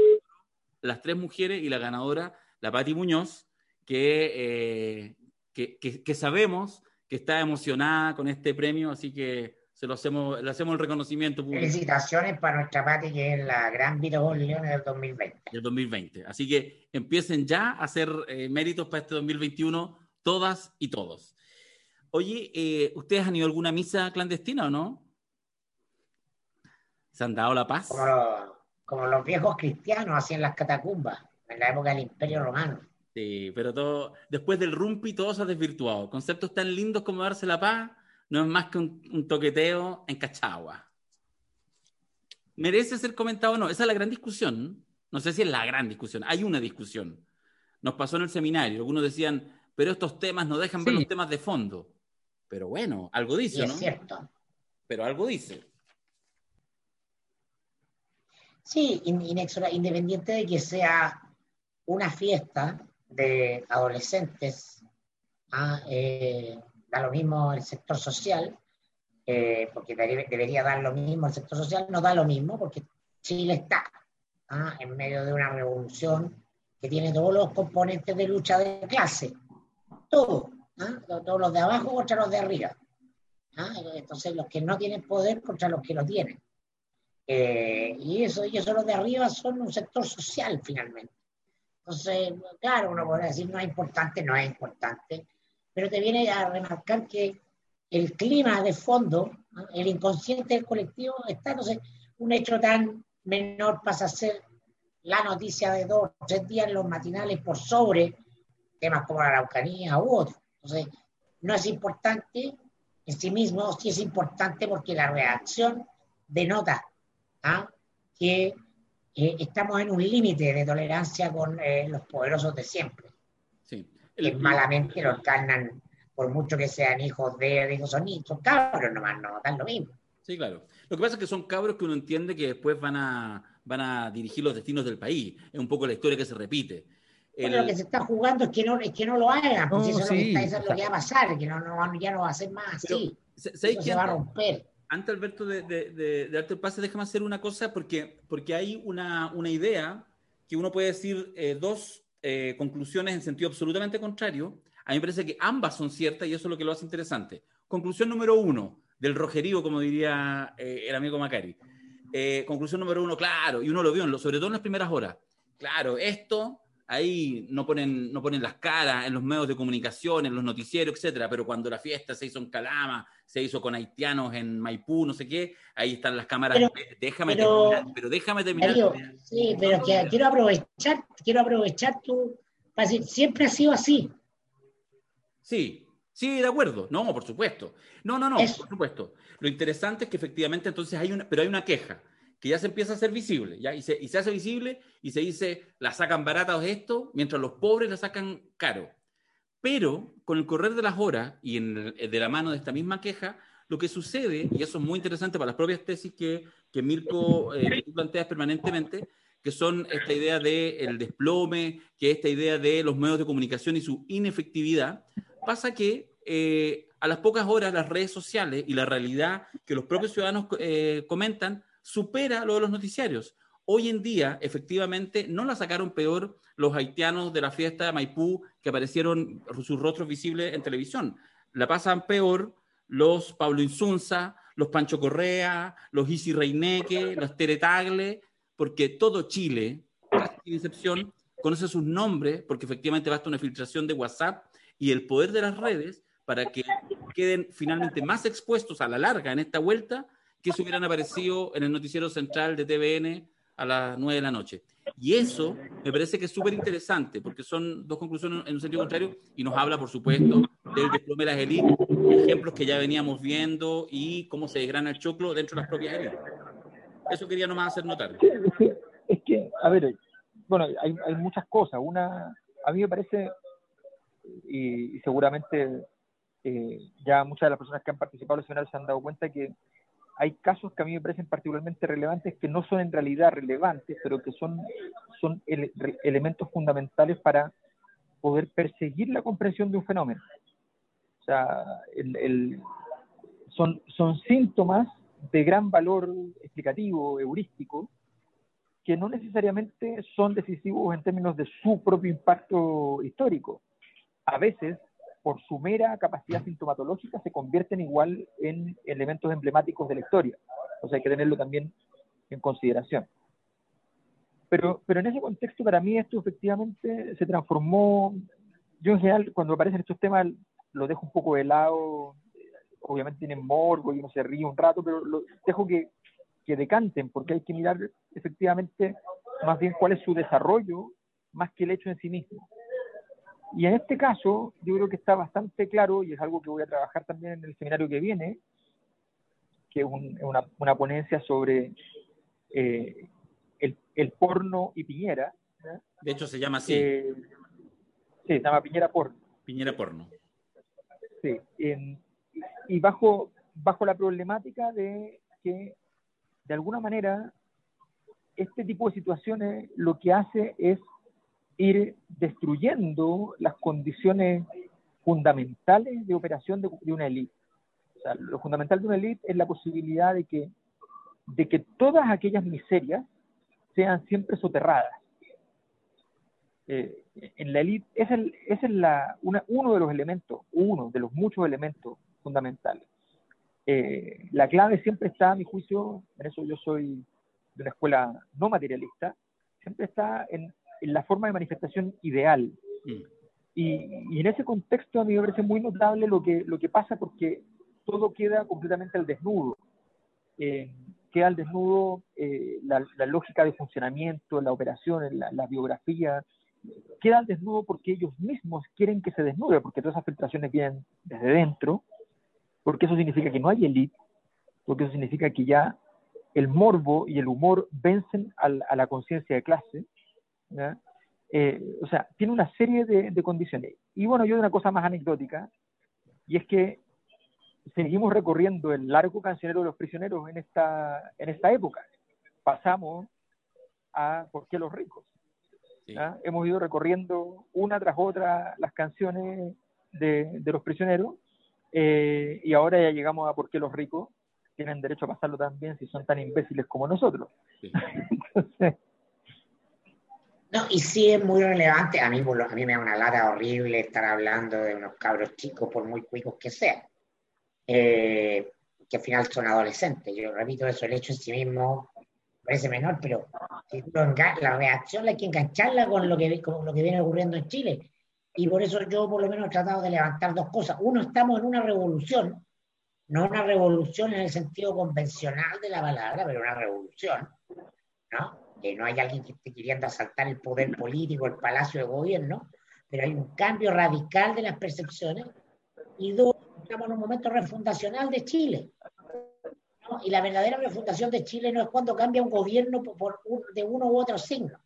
las tres mujeres y la ganadora, la Patti Muñoz, que, eh, que, sabemos que está emocionada con este premio, así que se lo hacemos, le hacemos el reconocimiento público. Felicitaciones para nuestra Patti, que es la gran Virgol Leones del 2020. Del 2020. Así que empiecen ya a hacer eh, méritos para este 2021, todas y todos. Oye, eh, ¿ustedes han ido a alguna misa clandestina o no? ¿Se han dado la paz? Como, los viejos cristianos hacían las catacumbas en la época del Imperio Romano. Sí, pero todo, después del rumpi todo se ha desvirtuado. Conceptos tan lindos como darse la paz no es más que un, toqueteo en Cachagua. ¿Merece ser comentado o no? Esa es la gran discusión. No sé si es la gran discusión. Hay una discusión. Nos pasó en el seminario. Algunos decían, pero estos temas no dejan ver los temas de fondo. Pero bueno, algo dice, ¿no? Es cierto. Pero algo dice. Sí, independiente de que sea una fiesta de adolescentes, ¿ah? eh, da lo mismo el sector social, eh, porque debería dar lo mismo el sector social, no da lo mismo porque Chile está ¿ah? en medio de una revolución que tiene todos los componentes de lucha de clase, todo, ¿ah? todos los de abajo contra los de arriba. ¿ah? Entonces los que no tienen poder contra los que lo tienen. Eh, y, eso, y eso los de arriba son un sector social finalmente. Entonces, claro, uno podría decir no es importante, no es importante, pero te viene a remarcar que el clima de fondo, el inconsciente del colectivo, está, entonces, un hecho tan menor pasa a ser la noticia de dos o tres días en los matinales por sobre temas como la Araucanía u otros. Entonces, no es importante en sí mismo, sí es importante porque la reacción denota ¿ah? que eh, estamos en un límite de tolerancia con eh, los poderosos de siempre. Sí. que malamente lo encarnan, por mucho que sean hijos de, hijos son, son cabros nomás, no dan lo mismo. Sí, claro. Lo que pasa es que son cabros que uno entiende que después van a, van a dirigir los destinos del país. Es un poco la historia que se repite. Lo que se está jugando es que no, es que no lo hagan, porque eso, es lo que está, lo que va a pasar, que no, no, ya no va a ser más así. se va a romper. Antes, Alberto, de, de, de, darte el pase, déjame hacer una cosa, porque, porque hay una, una idea que uno puede decir eh, dos eh, conclusiones en sentido absolutamente contrario. A mí me parece que ambas son ciertas y eso es lo que lo hace interesante. Conclusión número uno, del rojerío, como diría eh, el amigo Macari. conclusión número uno, claro, y uno lo vio, sobre todo en las primeras horas. Claro, esto ahí no ponen, no ponen las caras en los medios de comunicación, en los noticieros, etcétera, pero cuando la fiesta se hizo en Calama, se hizo con haitianos en Maipú, no sé qué, ahí están las cámaras. déjame terminar, pero déjame terminar. sí, pero quiero aprovechar, quiero aprovechar tu, siempre ha sido así. Sí, sí, de acuerdo. No, por supuesto. No, no, no, por supuesto. Lo interesante es que efectivamente entonces hay una, pero hay una queja que ya se empieza a hacer visible, ¿ya? Y, se, y se hace visible y se dice, la sacan barata esto, mientras los pobres la sacan caro. Pero con el correr de las horas y en de la mano de esta misma queja, lo que sucede, y eso es muy interesante para las propias tesis que, que Mirko eh, planteas permanentemente, que son esta idea del desplome, que esta idea de los medios de comunicación y su inefectividad, pasa que eh, a las pocas horas las redes sociales y la realidad que los propios ciudadanos eh, comentan supera lo de los noticiarios. Hoy en día, efectivamente, no la sacaron peor los haitianos de la fiesta de Maipú que aparecieron sus rostros visibles en televisión. La pasan peor los Pablo Insunza, los Pancho Correa, los Isi Reineque, los Teretagle, porque todo Chile, sin excepción, conoce sus nombres, porque efectivamente basta una filtración de WhatsApp y el poder de las redes para que queden finalmente más expuestos a la larga en esta vuelta que se hubieran aparecido en el noticiero central de TVN a las 9 de la noche. Y eso me parece que es súper interesante, porque son dos conclusiones en un sentido contrario, y nos habla, por supuesto, del desplome de las élites, ejemplos que ya veníamos viendo y cómo se desgrana el choclo dentro de las propias élites. Eso quería nomás hacer notar. es que, a ver, bueno, hay, hay muchas cosas. Una, a mí me parece, y, seguramente eh, ya muchas de las personas que han participado en el seminario se han dado cuenta que hay casos que a mí me parecen particularmente relevantes que no son en realidad relevantes, pero que son, son elementos fundamentales para poder perseguir la comprensión de un fenómeno. O sea, son, son síntomas de gran valor explicativo, heurístico, que no necesariamente son decisivos en términos de su propio impacto histórico. A veces por su mera capacidad sintomatológica, se convierten igual en elementos emblemáticos de la historia. O sea, hay que tenerlo también en consideración. Pero, pero en ese contexto, para mí, esto efectivamente se transformó. Yo, en general, cuando aparecen estos temas, lo dejo un poco de lado. Obviamente tienen morbo y uno se ríe un rato, pero lo dejo que, que decanten, porque hay que mirar efectivamente más bien cuál es su desarrollo, más que el hecho en sí mismo. Y en este caso, yo creo que está bastante claro, y es algo que voy a trabajar también en el seminario que viene, que es una, una, ponencia sobre eh, el, el, porno y Piñera. De hecho, se llama así. Eh, sí, se llama Piñera Porno. Piñera Porno. Sí, y bajo, bajo la problemática de que, de alguna manera, este tipo de situaciones lo que hace es ir destruyendo las condiciones fundamentales de operación de, una élite. O sea, lo fundamental de una élite es la posibilidad de que, de que todas aquellas miserias sean siempre soterradas. Eh, en la élite, ese es, la, uno de los elementos, uno de los muchos elementos fundamentales. Eh, la clave siempre está, a mi juicio, en eso yo soy de una escuela no materialista, siempre está en la forma de manifestación ideal. Mm. Y, en ese contexto a mí me parece muy notable lo que, lo que pasa porque todo queda completamente al desnudo. Eh, queda al desnudo eh, la, lógica de funcionamiento, la operación, la, biografía queda al desnudo porque ellos mismos quieren que se desnude, porque todas esas filtraciones vienen desde dentro, porque eso significa que no hay élite, porque eso significa que ya el morbo y el humor vencen a la conciencia de clase. Eh, o sea, tiene una serie de, condiciones. Y bueno, yo de una cosa más anecdótica, y es que seguimos recorriendo el largo cancionero de los prisioneros en esta, en esta época. Pasamos a ¿Por qué los ricos? Hemos ido recorriendo una tras otra las canciones de, los prisioneros eh, y ahora ya llegamos a ¿Por qué los ricos? Tienen derecho a pasarlo también si son tan imbéciles como nosotros. No, y sí es muy relevante. A mí, a mí me da una lata horrible estar hablando de unos cabros chicos, por muy cuicos que sean, eh, que al final son adolescentes. Yo repito eso, el hecho en sí mismo parece menor, pero la reacción hay que engancharla con lo que, con lo que viene ocurriendo en Chile. Y por eso yo por lo menos he tratado de levantar dos cosas. Uno, estamos en una revolución, no una revolución en el sentido convencional de la palabra, pero una revolución, ¿no? Que no hay alguien que esté queriendo asaltar el poder político, el palacio de gobierno, pero hay un cambio radical de las percepciones. Y dos, estamos en un momento refundacional de Chile. Y la verdadera refundación de Chile no es cuando cambia un gobierno por, de uno u otro signo.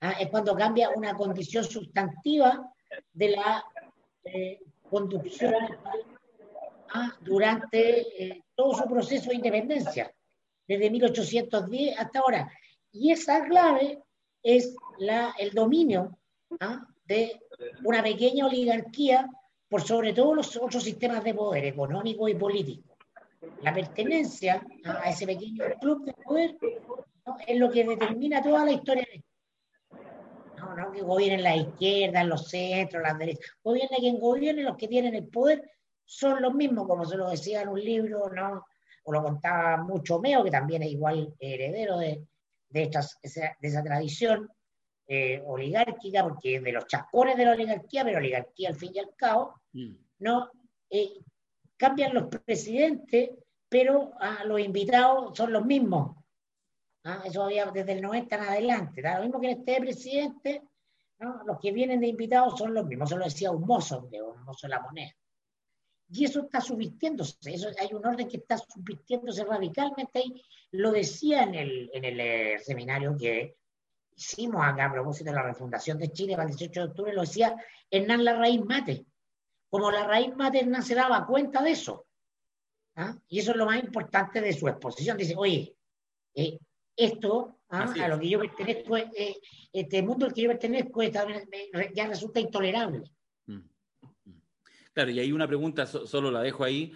¿ah? Es cuando cambia una condición sustantiva de la eh, conducción ¿ah? durante eh, todo su proceso de independencia, desde 1810 hasta ahora. Y esa clave es la, el dominio ¿ah? de una pequeña oligarquía por sobre todo los otros sistemas de poder económico y político. La pertenencia a ese pequeño club de poder es lo que determina toda la historia de no, no que gobiernen la izquierda, los centros, las derechas. Gobierne quien gobierne, los que tienen el poder son los mismos, como se lo decía en un libro, ¿no? O lo contaba mucho Meo, que también es igual heredero de, de, estas, de esa tradición eh, oligárquica, porque es de los chascones de la oligarquía, pero oligarquía al fin y al cabo, mm. ¿no? Eh, cambian los presidentes, pero ah, los invitados son los mismos. Ah, eso había desde el 90 en adelante. Da lo mismo que este presidente, los que vienen de invitados son los mismos. Eso lo decía un mozo, un mozo de la moneda. Y eso está subvistiéndose, eso, hay un orden que está subvistiéndose radicalmente ahí. Lo decía en el, en el eh, seminario que hicimos acá a propósito de la refundación de Chile para el 18 de octubre, lo decía Hernán Larraín Mate. Como la raíz materna se daba cuenta de eso. ¿ah? Y eso es lo más importante de su exposición. Dice, oye, eh, esto, ¿ah? a lo que yo pertenezco, eh, este mundo al que yo pertenezco ya resulta intolerable. Mm, mm. Claro, y hay una pregunta, solo la dejo ahí,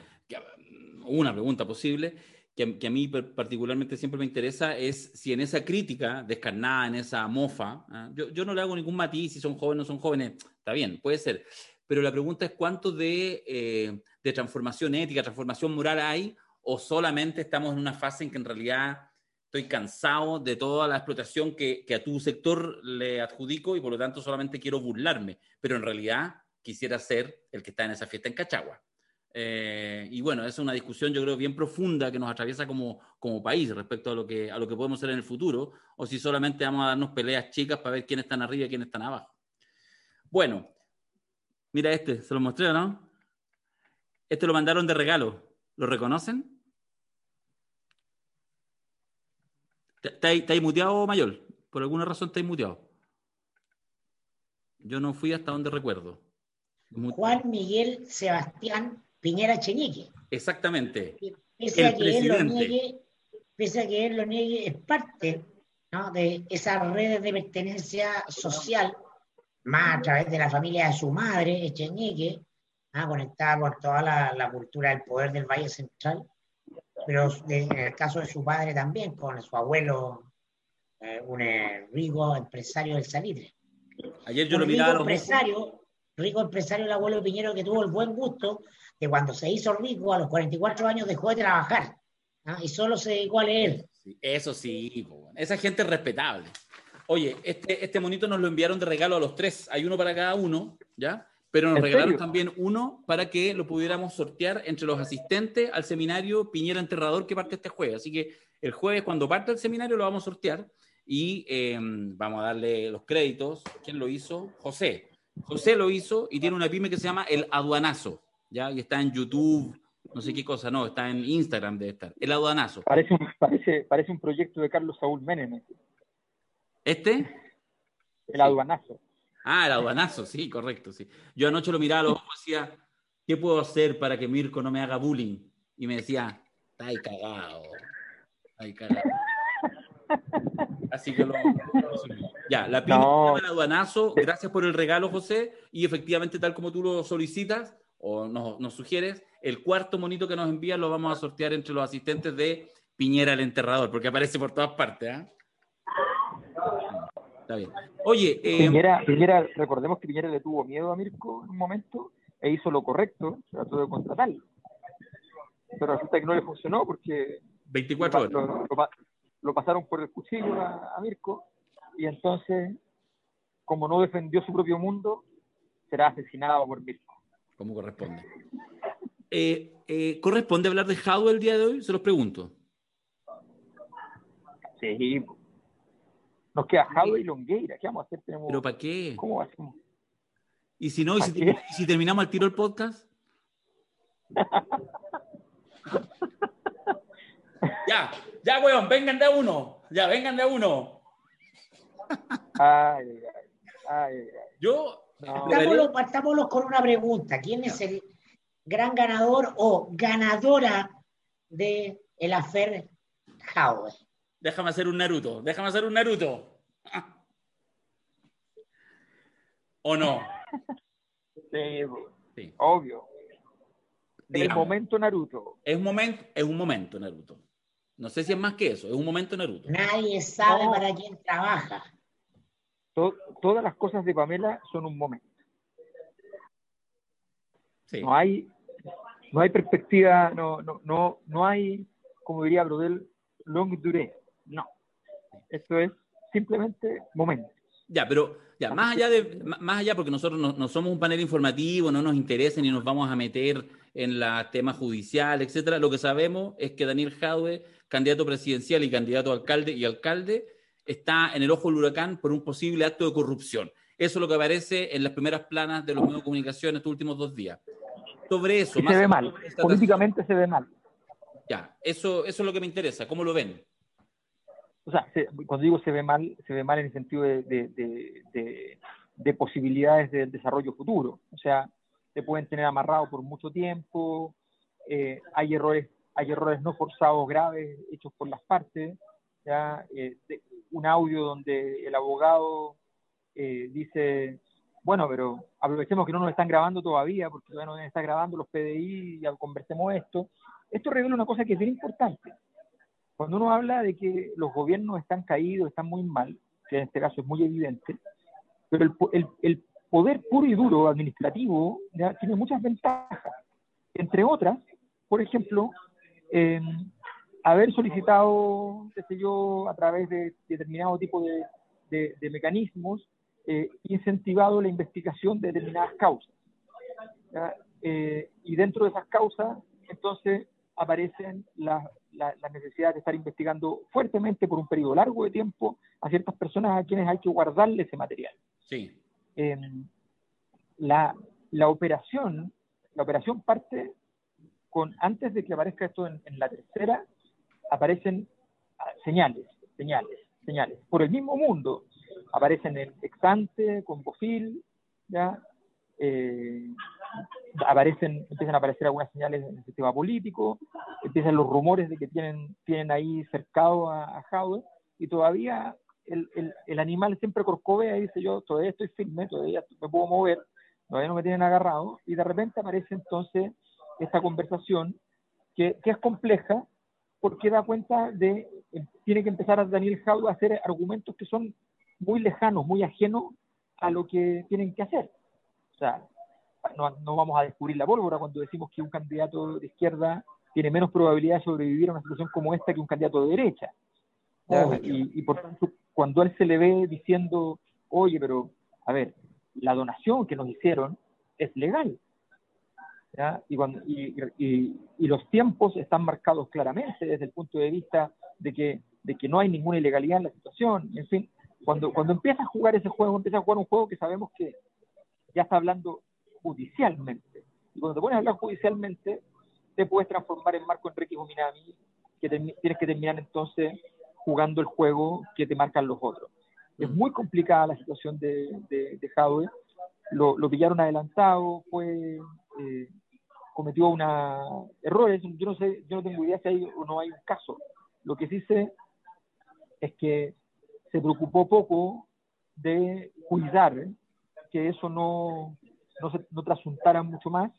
una pregunta posible, que, a mí particularmente siempre me interesa, es si en esa crítica descarnada, en esa mofa, ¿ah? yo, yo, no le hago ningún matiz si son jóvenes o no son jóvenes, está bien, puede ser, pero la pregunta es cuánto eh, de, transformación ética, transformación moral hay, o solamente estamos en una fase en que en realidad estoy cansado de toda la explotación que, a tu sector le adjudico y por lo tanto solamente quiero burlarme, pero en realidad quisiera ser el que está en esa fiesta en Cachagua. Eh, y bueno, es una discusión yo creo bien profunda que nos atraviesa como, como país respecto a lo, que, a lo que podemos ser en el futuro, o si solamente vamos a darnos peleas chicas para ver quién están arriba y quién están abajo. Bueno, Mira este, se lo mostré, ¿no? Este lo mandaron de regalo. ¿Lo reconocen? ¿Está ahí, muteado, Mayor? Por alguna razón está ahí muteado. Yo no fui hasta donde recuerdo. Juan Miguel Sebastián Piñera Cheñique. Exactamente. Pese a, que él lo niegue, pese a que él lo niegue, es parte de esas redes de pertenencia social más a través de la familia de su madre, Echeñique, ah, conectada con toda la, cultura del poder del Valle Central, pero en el caso de su padre también, con su abuelo, eh, un rico empresario del salitre. Ayer yo lo miraba. Rico empresario, rico empresario el abuelo Piñero que tuvo el buen gusto de cuando se hizo rico a los 44 años dejó de trabajar ah, y solo se dedicó a leer. Eso sí, esa gente es respetable. Oye, este, este monito nos lo enviaron de regalo a los tres. Hay uno para cada uno, ¿ya? Pero nos regalaron también uno para que lo pudiéramos sortear entre los asistentes al seminario Piñera Enterrador que parte este jueves. Así que el jueves, cuando parte el seminario, lo vamos a sortear. y em, vamos a darle los créditos. ¿Quién lo hizo? José. José lo hizo y tiene una pyme que se llama El Aduanazo, ¿ya? Y está en YouTube, no sé qué cosa, no, está en Instagram debe estar. El Aduanazo. Parece un, parece, parece un proyecto de Carlos Saúl Menem. ¿Este? El aduanazo. Ah, el aduanazo, sí, correcto, sí. Yo anoche lo miraba a los ojos y decía, ¿qué puedo hacer para que Mirko no me haga bullying? Y me decía, está ahí cagado. Está ahí cagado. Así que lo. Ya, la pyme No. el aduanazo. Gracias por el regalo, José. Y efectivamente, tal como tú lo solicitas o nos, nos sugieres, el cuarto monito que nos envías lo vamos a sortear entre los asistentes de Piñera el Enterrador, porque aparece por todas partes. ¿ah? Está bien. Oye, eh, Piñera, Piñera, recordemos que Piñera le tuvo miedo a Mirko en un momento e hizo lo correcto, trató de contratarlo. Pero resulta que no le funcionó porque 24 horas. lo, lo pa- lo pasaron por el cuchillo a, a Mirko y entonces, como no defendió su propio mundo, será asesinado por Mirko. como corresponde. Eh, eh, ¿Corresponde hablar de Jadwe el día de hoy? Se los pregunto. Sí. Nos queda Jadwe y Longueira. ¿Qué vamos a hacer? Tenemos, ¿Pero para qué? ¿Cómo hacemos? ¿Y si no? ¿Y si, ¿Pa' qué? y si terminamos al tiro el podcast? ya, ya, weón, vengan de uno. Ya, vengan de uno. Ay, ay, ay. Yo, No. Partámoslo, partámoslo con una pregunta. ¿Quién es el gran ganador o ganadora de el afer Howe? déjame hacer un Naruto. Déjame hacer un Naruto. ¿O no? Sí, Sí. obvio. El Digamos, momento Naruto. es un momento, es un momento, Naruto. No sé si es más que eso, es un momento, Naruto. Nadie sabe No. para quién trabaja. To- todas las cosas de Pamela son un momento. Sí. No hay, no hay perspectiva, no, no, no, no hay, como diría Brodel, long durée. No. Esto es simplemente momento. Ya, pero ya, más allá de, má- más allá porque nosotros no, no somos un panel informativo, no nos interesa ni nos vamos a meter en la tema judicial, etcétera. Lo que sabemos es que Daniel Jadwe, candidato presidencial y candidato a alcalde y alcalde, está en el ojo del huracán por un posible acto de corrupción. Eso es lo que aparece en las primeras planas de los medios de comunicación estos últimos dos días. Sobre eso, más se ve mal. Políticamente se ve mal. Ya, eso, eso es lo que me interesa. ¿Cómo lo ven? O sea, se- cuando digo se ve mal, se ve mal en el sentido de, de, de- de- de posibilidades de desarrollo futuro. O sea, te pueden tener amarrado por mucho tiempo, eh, hay errores hay errores no forzados graves hechos por las partes, ¿ya? Eh, de- un audio donde el abogado eh, dice, bueno, pero aprovechemos que no nos están grabando todavía, porque todavía no están grabando los PDI, ya conversemos esto. Esto revela una cosa que es bien importante. Cuando uno habla de que los gobiernos están caídos, están muy mal, que en este caso es muy evidente, pero el, el- el poder puro y duro administrativo ya tiene muchas ventajas. Entre otras, por ejemplo, eh, haber solicitado, qué sé yo, a través de determinado tipo de, de- de mecanismos, eh, incentivado la investigación de determinadas causas. Eh, y dentro de esas causas, entonces, aparecen las la, la necesidad de estar investigando fuertemente por un periodo largo de tiempo a ciertas personas a quienes hay que guardarle ese material. Sí. Eh, la, la operación, la operación parte con, antes de que aparezca esto en, en la tercera, aparecen ah, señales, señales, señales. Por el mismo mundo, aparecen en Exante, con Bofil, ¿ya? Eh, aparecen, empiezan a aparecer algunas señales en el sistema político, empiezan los rumores de que tienen, tienen ahí cercado a, a Howard, y todavía el, el, el animal siempre corcovea y dice yo todavía estoy firme, todavía me puedo mover, todavía no me tienen agarrado, y de repente aparece entonces esta conversación que, que es compleja porque da cuenta de, tiene que empezar a Daniel Jaude a hacer argumentos que son muy lejanos, muy ajenos a lo que tienen que hacer. O sea, no, no vamos a descubrir la pólvora cuando decimos que un candidato de izquierda tiene menos probabilidad de sobrevivir a una situación como esta que un candidato de derecha. Obvio. Y, y por tanto, cuando él se le ve diciendo, oye, pero, a ver, la donación que nos hicieron es legal. ¿Ya? Y, cuando- y- y- y los tiempos están marcados claramente desde el punto de vista de que de que no hay ninguna ilegalidad en la situación, en fin, cuando, cuando empiezas a jugar ese juego, empiezas a jugar un juego que sabemos que ya está hablando judicialmente. Y cuando te pones a hablar judicialmente, te puedes transformar en Marco Enrique Minami, que tienes que terminar entonces jugando el juego que te marcan los otros. Es muy complicada la situación de, de, de Lo, lo, pillaron adelantado, fue eh, cometió una errores. Yo no sé, yo no tengo idea si hay o no hay un caso. Lo que sí sé es que se preocupó poco de cuidar que eso no, no, se, no trasuntara mucho más.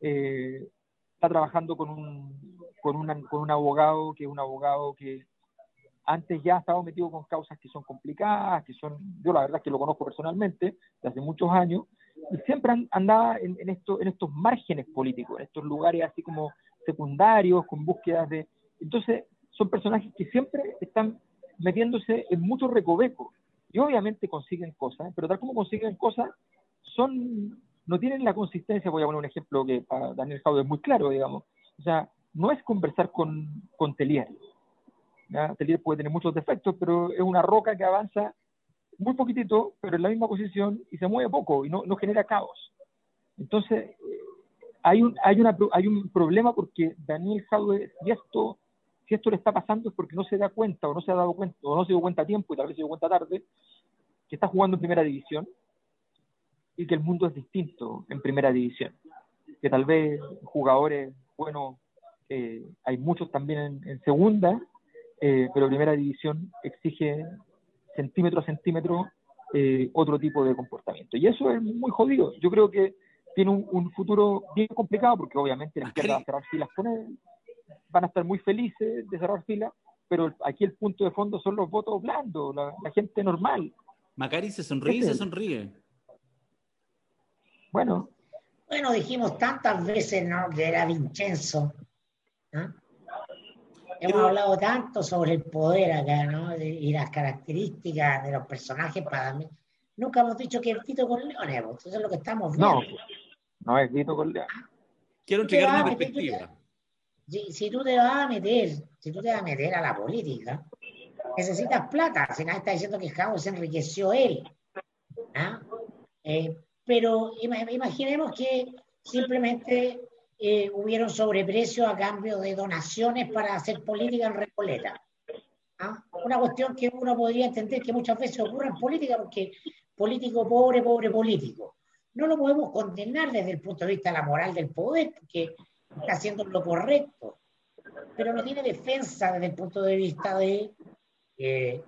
Eh, está trabajando con un, con, una, con un abogado que es un abogado que antes ya ha estado metido con causas que son complicadas, que son, yo la verdad es que lo conozco personalmente, desde hace muchos años, siempre andaba en, en, esto, en estos márgenes políticos, en estos lugares así como secundarios, con búsquedas de... Entonces, son personajes que siempre están metiéndose en muchos recovecos. Y obviamente consiguen cosas, pero tal como consiguen cosas, son no tienen la consistencia, voy a poner un ejemplo que para Daniel Jaude es muy claro, digamos. O sea, no es conversar con, con Telier. Telier puede tener muchos defectos, pero es una roca que avanza muy poquitito, pero en la misma posición y se mueve poco y no, no genera caos. Entonces, eh, hay un, hay, una, hay un problema porque Daniel Jaude, y esto si esto le está pasando es porque no se da cuenta o no se ha dado cuenta o no se dio cuenta a tiempo y tal vez se dio cuenta tarde que está jugando en primera división y que el mundo es distinto en primera división. Que tal vez jugadores, bueno, eh, hay muchos también en, segunda, eh, pero primera división exige centímetro a centímetro eh, otro tipo de comportamiento. Y eso es muy jodido. Yo creo que tiene un, futuro bien complicado porque obviamente la izquierda va a cerrar filas con él van a estar muy felices de cerrar fila, pero aquí el punto de fondo son los votos blandos, la, gente normal. Macari se sonríe, se sonríe. Bueno. Bueno, dijimos tantas veces ¿no? que era Vincenzo. Hemos hablado tanto sobre el poder acá, ¿no? Y las características de los personajes para mí. Nunca hemos dicho que es Tito con Leones, eso es lo que estamos viendo. No, no es Tito con Leones. Quiero entregar una perspectiva si, tú te vas a meter, si tú te vas a meter a la política, necesitas plata. Si nadie está diciendo que Javo se enriqueció él. ¿ah? Eh, pero imaginemos que simplemente eh, hubieron sobreprecio a cambio de donaciones para hacer política en Recoleta. ¿ah? Una cuestión que uno podría entender que muchas veces ocurre en política porque político pobre, pobre político. No lo podemos condenar desde el punto de vista de la moral del poder, porque está haciendo lo correcto, pero no tiene defensa desde el punto de vista de eh,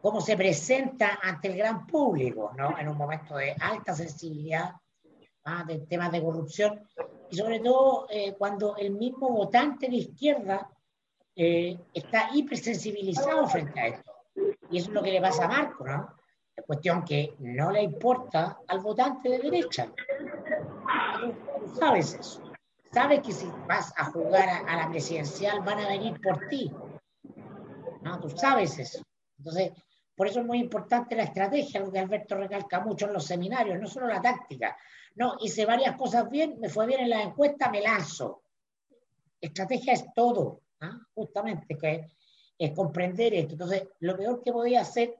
cómo se presenta ante el gran público, ¿no? En un momento de alta sensibilidad ¿ah? de temas de corrupción y sobre todo eh, cuando el mismo votante de izquierda eh, está hipersensibilizado frente a esto. Y eso es lo que le pasa a Marco, ¿no? Es cuestión que no le importa al votante de derecha. tú sabes eso sabes que si vas a jugar a, la presidencial van a venir por ti. ¿No? Tú sabes eso. Entonces, por eso es muy importante la estrategia, lo que Alberto recalca mucho en los seminarios, no solo la táctica. No, hice varias cosas bien, me fue bien en la encuesta, me lanzo. Estrategia es todo, ¿ah? justamente, que es comprender esto. Entonces, lo peor que podía hacer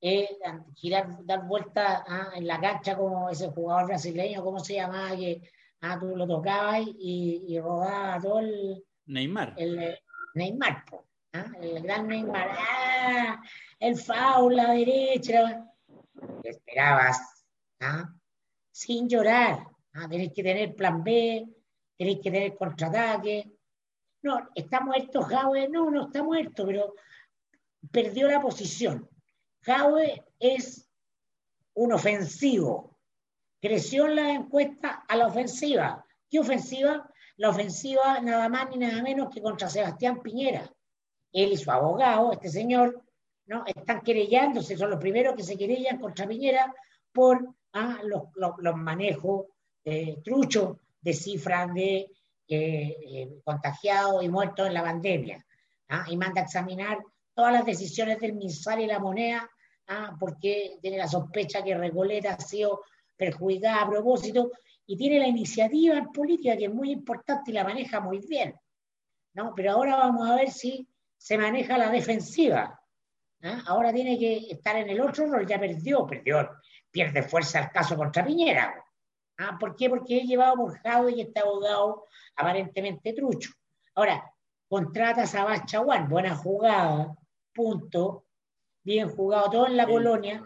es girar, dar vuelta ¿ah? en la cancha como ese jugador brasileño, ¿cómo se llamaba? Que Ah, tú lo tocabas y, y rodaba todo el. Neymar. El, eh, Neymar, ¿ah? el gran Neymar. ¡Ah! El foul, la derecha. esperabas, ¿ah? Sin llorar. ¿ah? Tenés que tener plan B, tenés que tener contraataque. No, está muerto Jaue. No, no está muerto, pero perdió la posición. Jaue es un ofensivo creció en la encuesta a la ofensiva. ¿Qué ofensiva? La ofensiva nada más ni nada menos que contra Sebastián Piñera. Él y su abogado, este señor, ¿no? están querellándose, son los primeros que se querellan contra Piñera por ah, los, manejos eh, truchos de cifras de eh, eh, contagiados y muertos en la pandemia. ¿ah? Y manda a examinar todas las decisiones del MinSal y la moneda, ¿ah? porque tiene la sospecha que Recoleta ha sido perjudicada a propósito, y tiene la iniciativa política que es muy importante y la maneja muy bien. ¿no? Pero ahora vamos a ver si se maneja la defensiva. ¿Ah? Ahora tiene que estar en el otro rol, ya perdió, perdió, pierde fuerza el caso contra Piñera. ¿Ah? ¿Por qué? Porque he llevado mojado y este abogado aparentemente trucho. Ahora, contratas a Bachaguán, buena jugada, punto, bien jugado, todo en la colonia,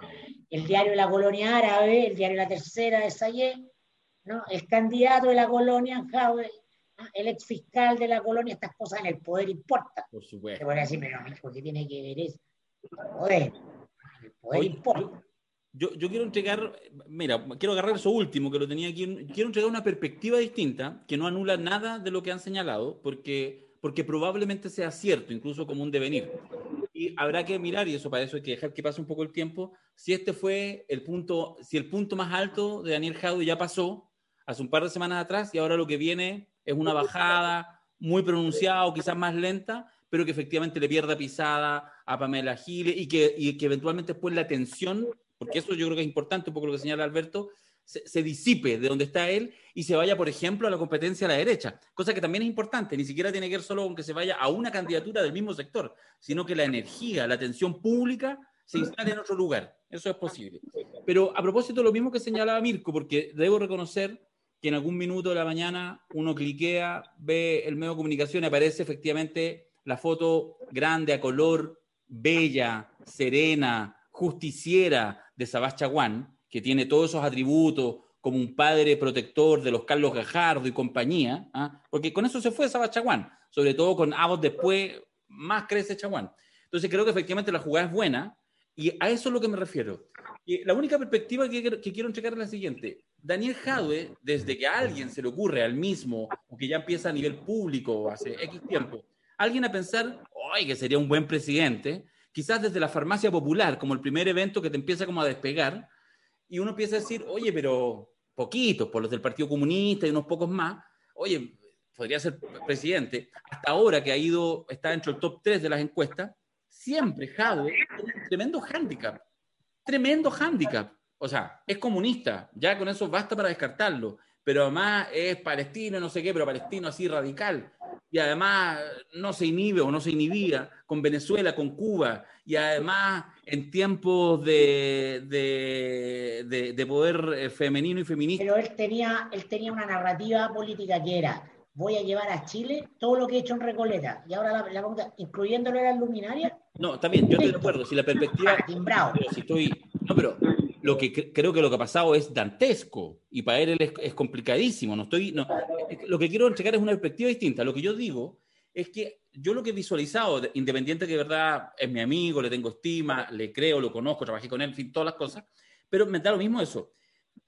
el diario de la colonia árabe, el diario La Tercera de Sayé, ¿no? el candidato de la colonia, el ex fiscal de la colonia, estas cosas en el poder importan. Por supuesto. Te voy a decir, pero ¿qué tiene que ver eso? Poder importa. Yo, yo, quiero entregar, mira, quiero agarrar eso último que lo tenía aquí, quiero entregar una perspectiva distinta que no anula nada de lo que han señalado, porque, porque probablemente sea cierto, incluso como un devenir. Y habrá que mirar, y eso para eso hay que dejar que pase un poco el tiempo, si este fue el punto, si el punto más alto de Daniel Jaude ya pasó hace un par de semanas atrás y ahora lo que viene es una bajada muy pronunciada o quizás más lenta, pero que efectivamente le pierda pisada a Pamela Giles y que, y que eventualmente después la tensión, porque eso yo creo que es importante, un poco lo que señala Alberto, se, disipe de donde está él y se vaya, por ejemplo, a la competencia a la derecha, cosa que también es importante, ni siquiera tiene que ver solo con que se vaya a una candidatura del mismo sector, sino que la energía, la atención pública se instale en otro lugar. Eso es posible. Pero a propósito, lo mismo que señalaba Mirko, porque debo reconocer que en algún minuto de la mañana uno cliquea, ve el medio de comunicación y aparece efectivamente la foto grande, a color, bella, serena, justiciera de Sabás Chaguán, que tiene todos esos atributos como un padre protector de los Carlos Gajardo y compañía, ¿ah? porque con eso se fue Sabás Chaguán, sobre todo con Avos después, más crece Chaguán. Entonces creo que efectivamente la jugada es buena y a eso es lo que me refiero. Y la única perspectiva que, que quiero entregar es la siguiente. Daniel Jadwe, desde que a alguien se le ocurre al mismo, o que ya empieza a nivel público hace X tiempo, alguien a pensar, ¡ay, que sería un buen presidente! Quizás desde la farmacia popular, como el primer evento que te empieza como a despegar, y uno empieza a decir, oye, pero poquitos, por los del Partido Comunista y unos pocos más, oye, podría ser presidente. Hasta ahora que ha ido, está dentro del top 3 de las encuestas, siempre Jadwe tremendo hándicap, tremendo hándicap o sea, es comunista, ya con eso basta para descartarlo, pero además es palestino, no sé qué, pero palestino así radical, y además no se inhibe o no se inhibía con Venezuela, con Cuba, y además en tiempos de, de, poder eh, femenino y feminista. Pero él tenía, él tenía una narrativa política que era, voy a llevar a Chile todo lo que he hecho en Recoleta, y ahora la, pregunta, ¿incluyéndolo en las luminarias? No, también, yo estoy de acuerdo, si la perspectiva... Ah, pero si estoy... No, pero lo que creo que lo que ha pasado es dantesco y para él es, complicadísimo. No estoy, no, lo que quiero entregar es una perspectiva distinta. Lo que yo digo es que yo lo que he visualizado, independiente que de verdad es mi amigo, le tengo estima, le creo, lo conozco, trabajé con él, en fin, todas las cosas, pero me da lo mismo eso.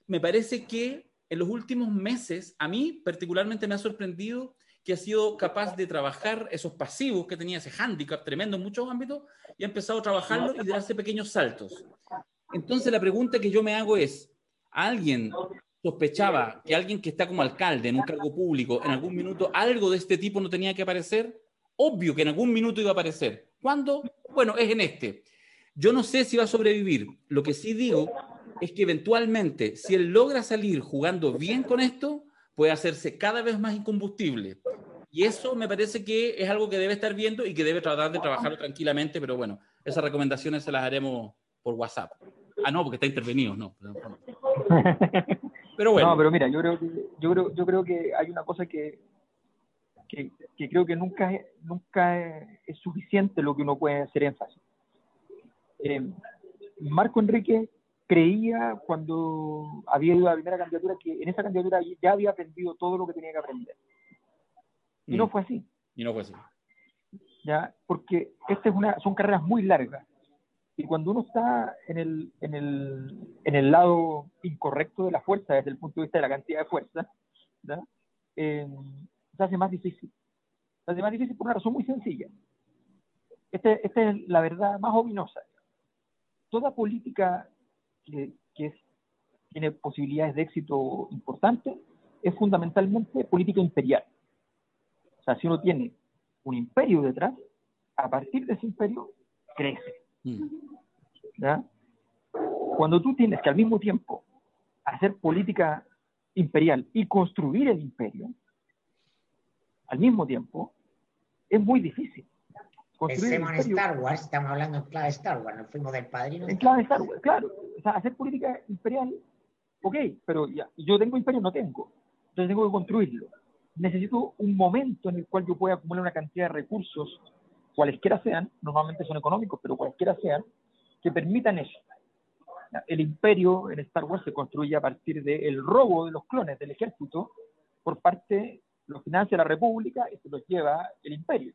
Me parece que en los últimos meses, a mí particularmente me ha sorprendido que ha sido capaz de trabajar esos pasivos que tenía, ese hándicap tremendo en muchos ámbitos, y ha empezado a trabajarlo y darse pequeños saltos. Entonces la pregunta que yo me hago es, ¿alguien sospechaba que alguien que está como alcalde en un cargo público, en algún minuto algo de este tipo no tenía que aparecer? Obvio que en algún minuto iba a aparecer. ¿Cuándo? Bueno, es en este. Yo no sé si va a sobrevivir. Lo que sí digo es que eventualmente, si él logra salir jugando bien con esto, puede hacerse cada vez más incombustible. Y eso me parece que es algo que debe estar viendo y que debe tratar de trabajarlo tranquilamente, pero bueno, esas recomendaciones se las haremos por WhatsApp. Ah, no, porque está intervenido, no. Pero bueno. No, pero mira, yo creo que, yo creo, yo creo que hay una cosa que, que, creo que nunca, es, nunca es, suficiente lo que uno puede hacer énfasis. Eh, Marco Enrique creía cuando había ido a la primera candidatura que en esa candidatura ya había aprendido todo lo que tenía que aprender. Y no mm. fue así. Y no fue así. ¿Ya? Porque esta es una, son carreras muy largas. Y cuando uno está en el, en, el, en el lado incorrecto de la fuerza, desde el punto de vista de la cantidad de fuerza, eh, se hace más difícil. Se hace más difícil por una razón muy sencilla. Este, esta es la verdad más ominosa. Toda política que tiene posibilidades de éxito importantes es fundamentalmente política imperial. O sea, si uno tiene un imperio detrás, a partir de ese imperio crece. Mm. Cuando tú tienes que al mismo tiempo hacer política imperial y construir el imperio, al mismo tiempo, es muy difícil. Pensemos en Star Wars, estamos hablando en clave Star Wars, nos fuimos del padrino. En clave Star Wars, claro. O sea, hacer política imperial, ok, pero ya, yo tengo imperio, no tengo. Entonces tengo que construirlo. Necesito un momento en el cual yo pueda acumular una cantidad de recursos, cualesquiera sean, normalmente son económicos, pero cualesquiera sean, que permitan eso. El imperio en Star Wars se construye a partir del robo de los clones del ejército por parte, lo financia la República y se los lleva el imperio.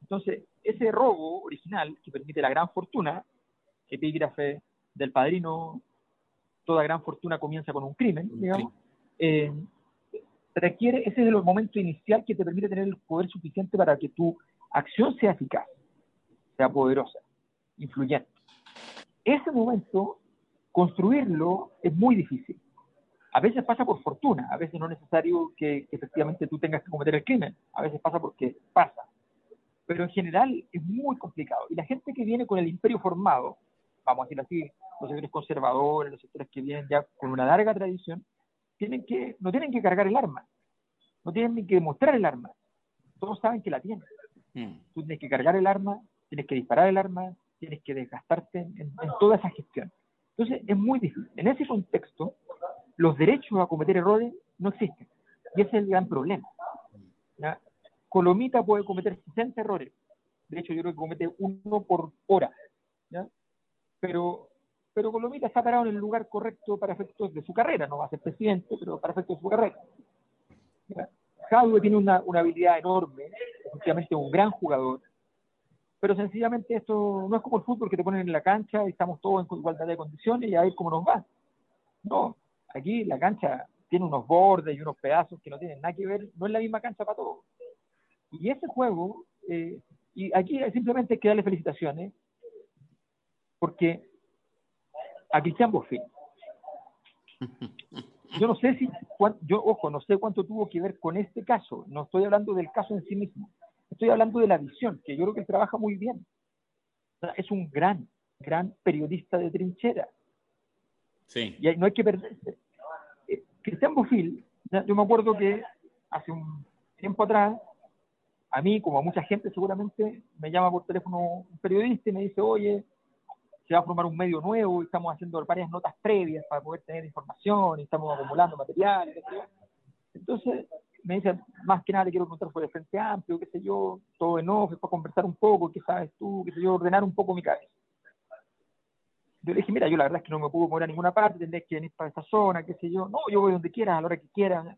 Entonces, ese robo original que permite la gran fortuna, epígrafe del padrino, toda gran fortuna comienza con un crimen, digamos, eh, requiere, ese es el momento inicial que te permite tener el poder suficiente para que tu acción sea eficaz, sea poderosa, influyente. Ese momento, construirlo es muy difícil. A veces pasa por fortuna, a veces no es necesario que, que efectivamente tú tengas que cometer el crimen, a veces pasa porque pasa pero en general es muy complicado. Y la gente que viene con el imperio formado, vamos a decirlo así, los sectores conservadores, los sectores que vienen ya con una larga tradición, tienen que, no tienen que cargar el arma, no tienen ni que mostrar el arma, todos saben que la tienen. Mm. Tú tienes que cargar el arma, tienes que disparar el arma, tienes que desgastarte en, en, toda esa gestión. Entonces es muy difícil. En ese contexto, los derechos a cometer errores no existen. Y ese es el gran problema. ¿ya? Colomita puede cometer 60 errores. De hecho, yo creo que comete uno por hora. ¿ya? Pero, pero Colomita está parado en el lugar correcto para efectos de su carrera. No va a ser presidente, pero para efectos de su carrera. Jadwe tiene una, una habilidad enorme, efectivamente un gran jugador, pero sencillamente esto no es como el fútbol que te ponen en la cancha y estamos todos en igualdad de condiciones y a ver cómo nos va. No, aquí la cancha tiene unos bordes y unos pedazos que no tienen nada que ver, no es la misma cancha para todos. Y ese juego, eh, y aquí simplemente hay que darle felicitaciones, porque a Cristian Bofill, yo no sé si, yo, ojo, no sé cuánto tuvo que ver con este caso, no estoy hablando del caso en sí mismo, estoy hablando de la visión, que yo creo que él trabaja muy bien. es un gran, gran periodista de trinchera. Sí. Y no hay que perderse. Eh, Cristian Bofill, yo me acuerdo que hace un tiempo atrás a mí, como a mucha gente seguramente, me llama por teléfono un periodista y me dice, oye, se va a formar un medio nuevo y estamos haciendo varias notas previas para poder tener información y estamos acumulando material. Entonces, me dice, más que nada te quiero contar sobre el Frente Amplio, qué sé yo, todo en off, para conversar un poco, qué sabes tú, qué sé yo, ordenar un poco mi cabeza. Yo le dije, mira, yo la verdad es que no me puedo mover a ninguna parte, tendré que venir para esta zona, qué sé yo. No, yo voy donde quieras, a la hora que quieras,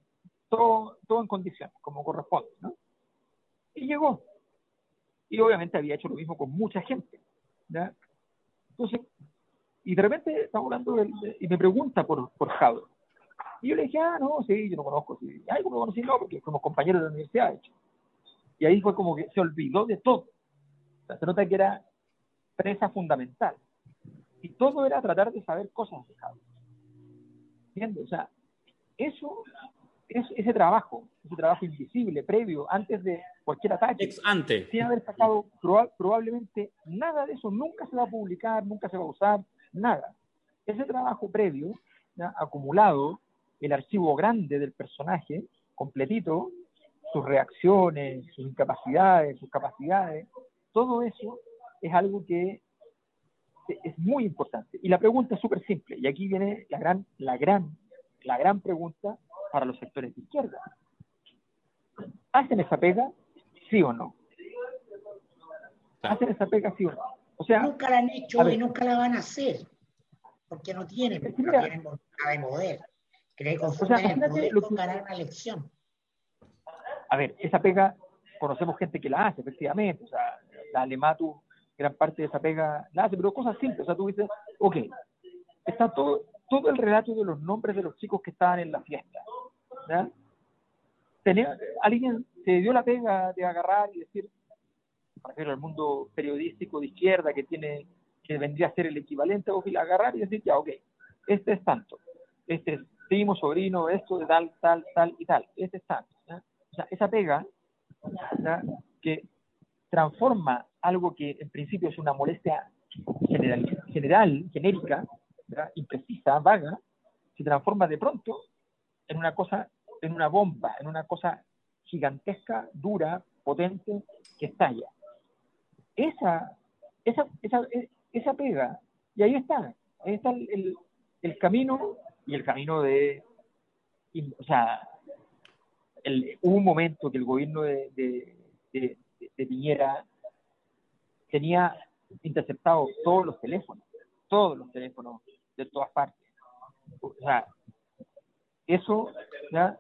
todo, todo en condiciones, como corresponde, ¿no? y llegó. Y obviamente había hecho lo mismo con mucha gente. ¿ya? Entonces, y de repente estamos hablando y me pregunta por, por. Y yo le dije, ah, no, sí, yo no conozco. Sí. Ay, ¿cómo conocí? No, porque somos compañeros de la universidad, hecho. Y ahí fue como que se olvidó de todo. se nota que era presa fundamental. Y todo era tratar de saber cosas de Jado. ¿Entiendes? O sea, eso es ese trabajo, ese trabajo invisible, previo, antes de cualquier ataque, Ex ante. sin haber sacado probablemente nada de eso, nunca se va a publicar, nunca se va a usar, nada. Ese trabajo previo, acumulado, el archivo grande del personaje, completito, sus reacciones, sus incapacidades, sus capacidades, todo eso es algo que es muy importante. Y la pregunta es súper simple, y aquí viene la gran, la gran, la gran pregunta para los sectores de izquierda. ¿Hacen esa pega? ¿Sí o no? ¿Hacen esa pega? ¿Sí o no? O sea, nunca la han hecho y nunca la van a hacer, porque no tienen, no tienen voluntad de poder. Creen o sea, el poder con ganar una elección. A ver, esa pega, conocemos gente que la hace, efectivamente, o sea, la Alematu, gran parte de esa pega la hace, pero cosas simples, o sea, tú dices, ok, está todo, todo el relato de los nombres de los chicos que estaban en la fiesta, ¿ya? Tenía, alguien se dio la pega de agarrar y decir, para al mundo periodístico de izquierda que tiene que vendría a ser el equivalente a agarrar y decir, ya, ok, este es tanto, este es primo, sobrino, esto tal, tal, tal y tal, este es tanto. O sea, esa pega que transforma algo que en principio es una molestia general, general genérica, imprecisa, vaga, se transforma de pronto en una cosa en una bomba, en una cosa gigantesca, dura, potente, que estalla. esa, esa, esa, esa pega. Y ahí está, ahí está el, el, camino y el camino de, o sea, el, hubo un momento que el gobierno de, de, de, de Piñera tenía interceptados todos los teléfonos, todos los teléfonos de todas partes. O sea, eso ya,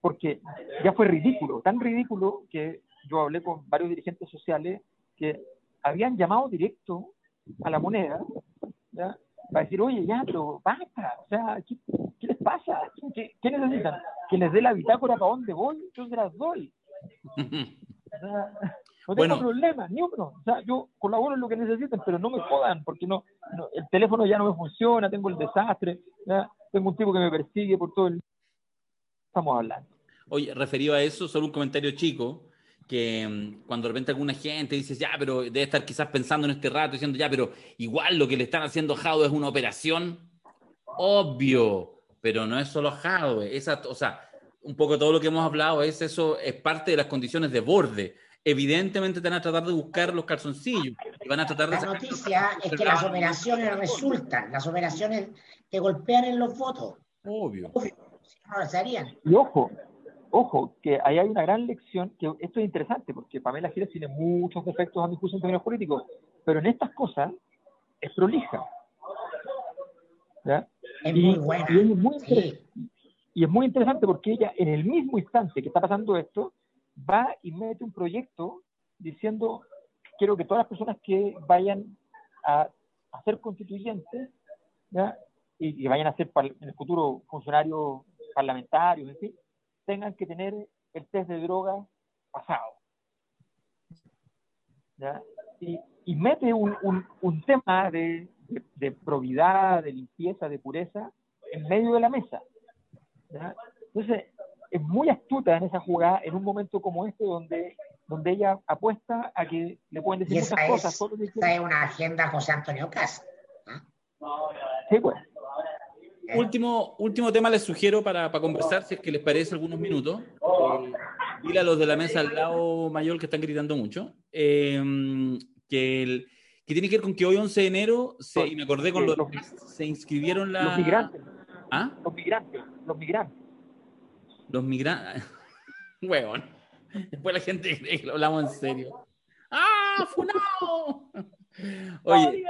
porque ya fue ridículo, tan ridículo que yo hablé con varios dirigentes sociales que habían llamado directo a la moneda ¿ya? para decir, oye, ya, pero basta, o sea, ¿qué, les pasa? ¿Qué, necesitan? Que les dé la bitácora para dónde voy, yo se las doy. No tengo problema, ni uno. O sea, yo colaboro en lo que necesiten, pero no me jodan, porque no, el teléfono ya no me funciona, tengo el desastre, tengo un tipo que me persigue por todo el... Estamos hablando. Oye, referido a eso, solo un comentario chico, que mm, cuando de repente alguna gente dice, ya, pero debe estar quizás pensando en este rato, diciendo, ya, pero igual lo que le están haciendo a es una operación, obvio, pero no es solo Jado, esa, o sea, un poco todo lo que hemos hablado es eso, es parte de las condiciones de borde evidentemente te van a tratar de buscar los calzoncillos y van a tratar de... La noticia es que las operaciones resultan, las operaciones te golpean en los votos. Obvio. No lo harían. Y ojo, ojo, que ahí hay una gran lección, que esto es interesante, porque Pamela Giles tiene muchos defectos a mi juicio en términos políticos, pero en estas cosas es prolija. Es muy buena. Y es muy, y es muy interesante porque ella, en el mismo instante que está pasando esto, va y mete un proyecto diciendo, quiero que todas las personas que vayan a, ser constituyentes Y, vayan a ser en el futuro funcionarios parlamentarios, en fin, tengan que tener el test de droga pasado. Y, mete un, un, tema de, de, probidad, de limpieza, de pureza en medio de la mesa. Entonces, es muy astuta en esa jugada en un momento como este donde, donde ella apuesta a que le pueden decir muchas cosas. esa es una agenda José Antonio Cas. Sí, pues. Eh. Último, último tema les sugiero para, para, conversar, si es que les parece algunos minutos. Eh, dile a los de la mesa al lado mayor que están gritando mucho. Eh, que, que tiene que ver con que hoy 11 de enero, se, y me acordé con los, se inscribieron la... Los migrantes. ¿Ah? Los migrantes, los migrantes los migrantes. Huevón. Después la gente cree que lo hablamos en serio. ¡Ah, funado! Oye,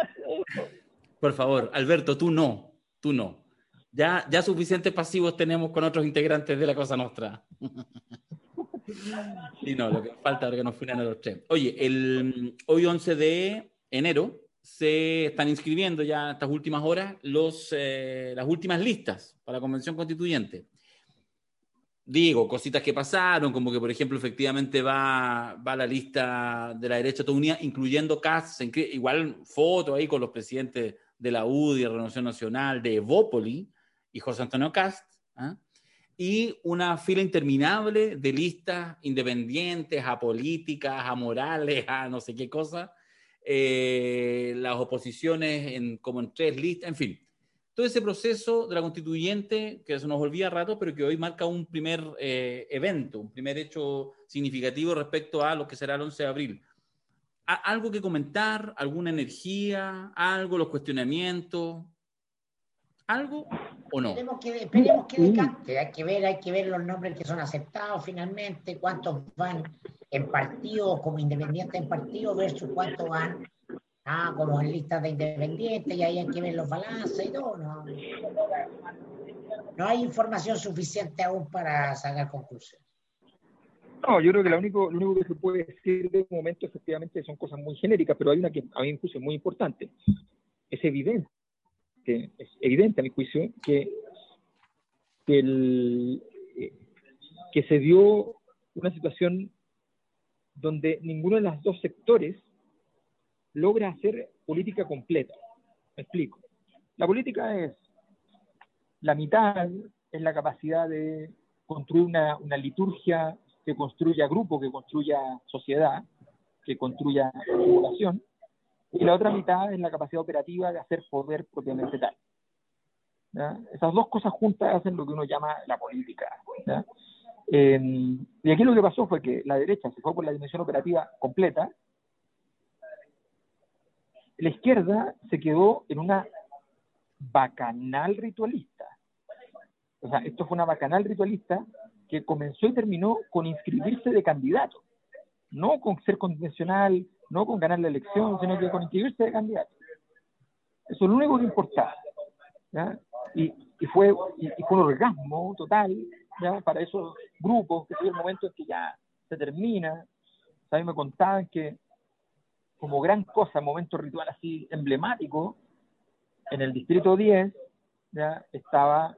por favor, Alberto, tú no, tú no. Ya, ya suficientes pasivos tenemos con otros integrantes de la Cosa Nostra. y no, lo que falta es que nos funan a los tres. Oye, el, hoy 11 de enero se están inscribiendo ya estas últimas horas los, eh, las últimas listas para la Convención Constituyente digo, cositas que pasaron, como que, por ejemplo, efectivamente va, va la lista de la derecha toda unida, incluyendo CAS, igual foto ahí con los presidentes de la UDI, de Renovación Nacional, de Evópoli y José Antonio Cast, ¿ah? y una fila interminable de listas independientes, apolíticas, amorales, a no sé qué cosa, eh, las oposiciones en, como en tres listas, en fin todo ese proceso de la constituyente que se nos olvida rato, pero que hoy marca un primer eh, evento, un primer hecho significativo respecto a lo que será el 11 de abril. ¿Algo que comentar? ¿Alguna energía? ¿Algo? ¿Los cuestionamientos? ¿Algo o no? Esperemos que, esperemos que decante. Hay que, ver, hay que ver los nombres que son aceptados finalmente, cuántos van en partido como independientes en partido versus cuántos van Ah, como en listas de independientes y ahí hay que ver los balances y todo. No, no hay información suficiente aún para sacar conclusiones. No, yo creo que lo único, lo único que se puede decir de un momento efectivamente son cosas muy genéricas, pero hay una que a mi juicio es muy importante. Es evidente, es evidente a mi juicio que, que se dio una situación donde ninguno de los dos sectores logra hacer política completa. Me explico. La política es la mitad es la capacidad de construir una, una liturgia que construya grupo, que construya sociedad, que construya población, y la otra mitad es la capacidad operativa de hacer poder propiamente tal. Esas dos cosas juntas hacen lo que uno llama la política. y aquí lo que pasó fue que la derecha se fue por la dimensión operativa completa la izquierda se quedó en una bacanal ritualista. O sea, esto fue una bacanal ritualista que comenzó y terminó con inscribirse de candidato, no con ser convencional, no con ganar la elección, sino que con inscribirse de candidato. Eso es lo único que importaba. Y, fue, y, fue un orgasmo total ¿ya? para esos grupos, que fue el momento en que ya se termina. A mí me contaban que como gran cosa, momento ritual así emblemático, en el distrito 10 ya estaba,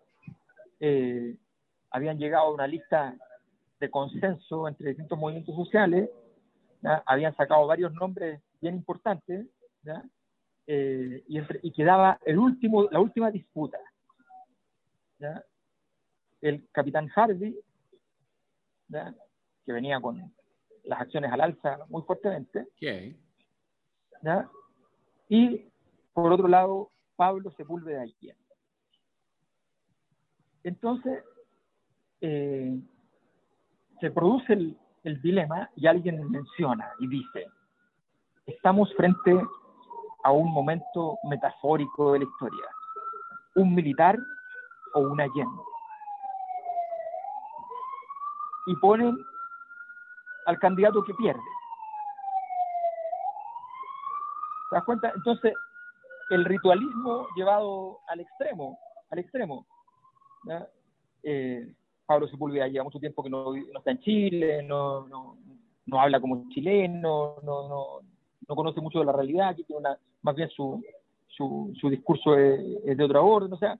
eh, habían llegado a una lista de consenso entre distintos movimientos sociales, habían sacado varios nombres bien importantes, eh, y, quedaba el último, la última disputa. El capitán Harvey, que venía con las acciones al alza muy fuertemente, y por otro lado, Pablo Sepúlveda. Entonces, eh, se produce el, el dilema y alguien menciona y dice, estamos frente a un momento metafórico de la historia, un militar o un Allende. Y ponen al candidato que pierde. ¿Te das cuenta? Entonces, el ritualismo llevado al extremo, al extremo. Eh, Pablo Sepúlveda lleva mucho tiempo que no, está en Chile, no, no, habla como chileno, no, no, conoce mucho de la realidad, que tiene una, más bien su, su, su discurso es, de otra orden, o sea,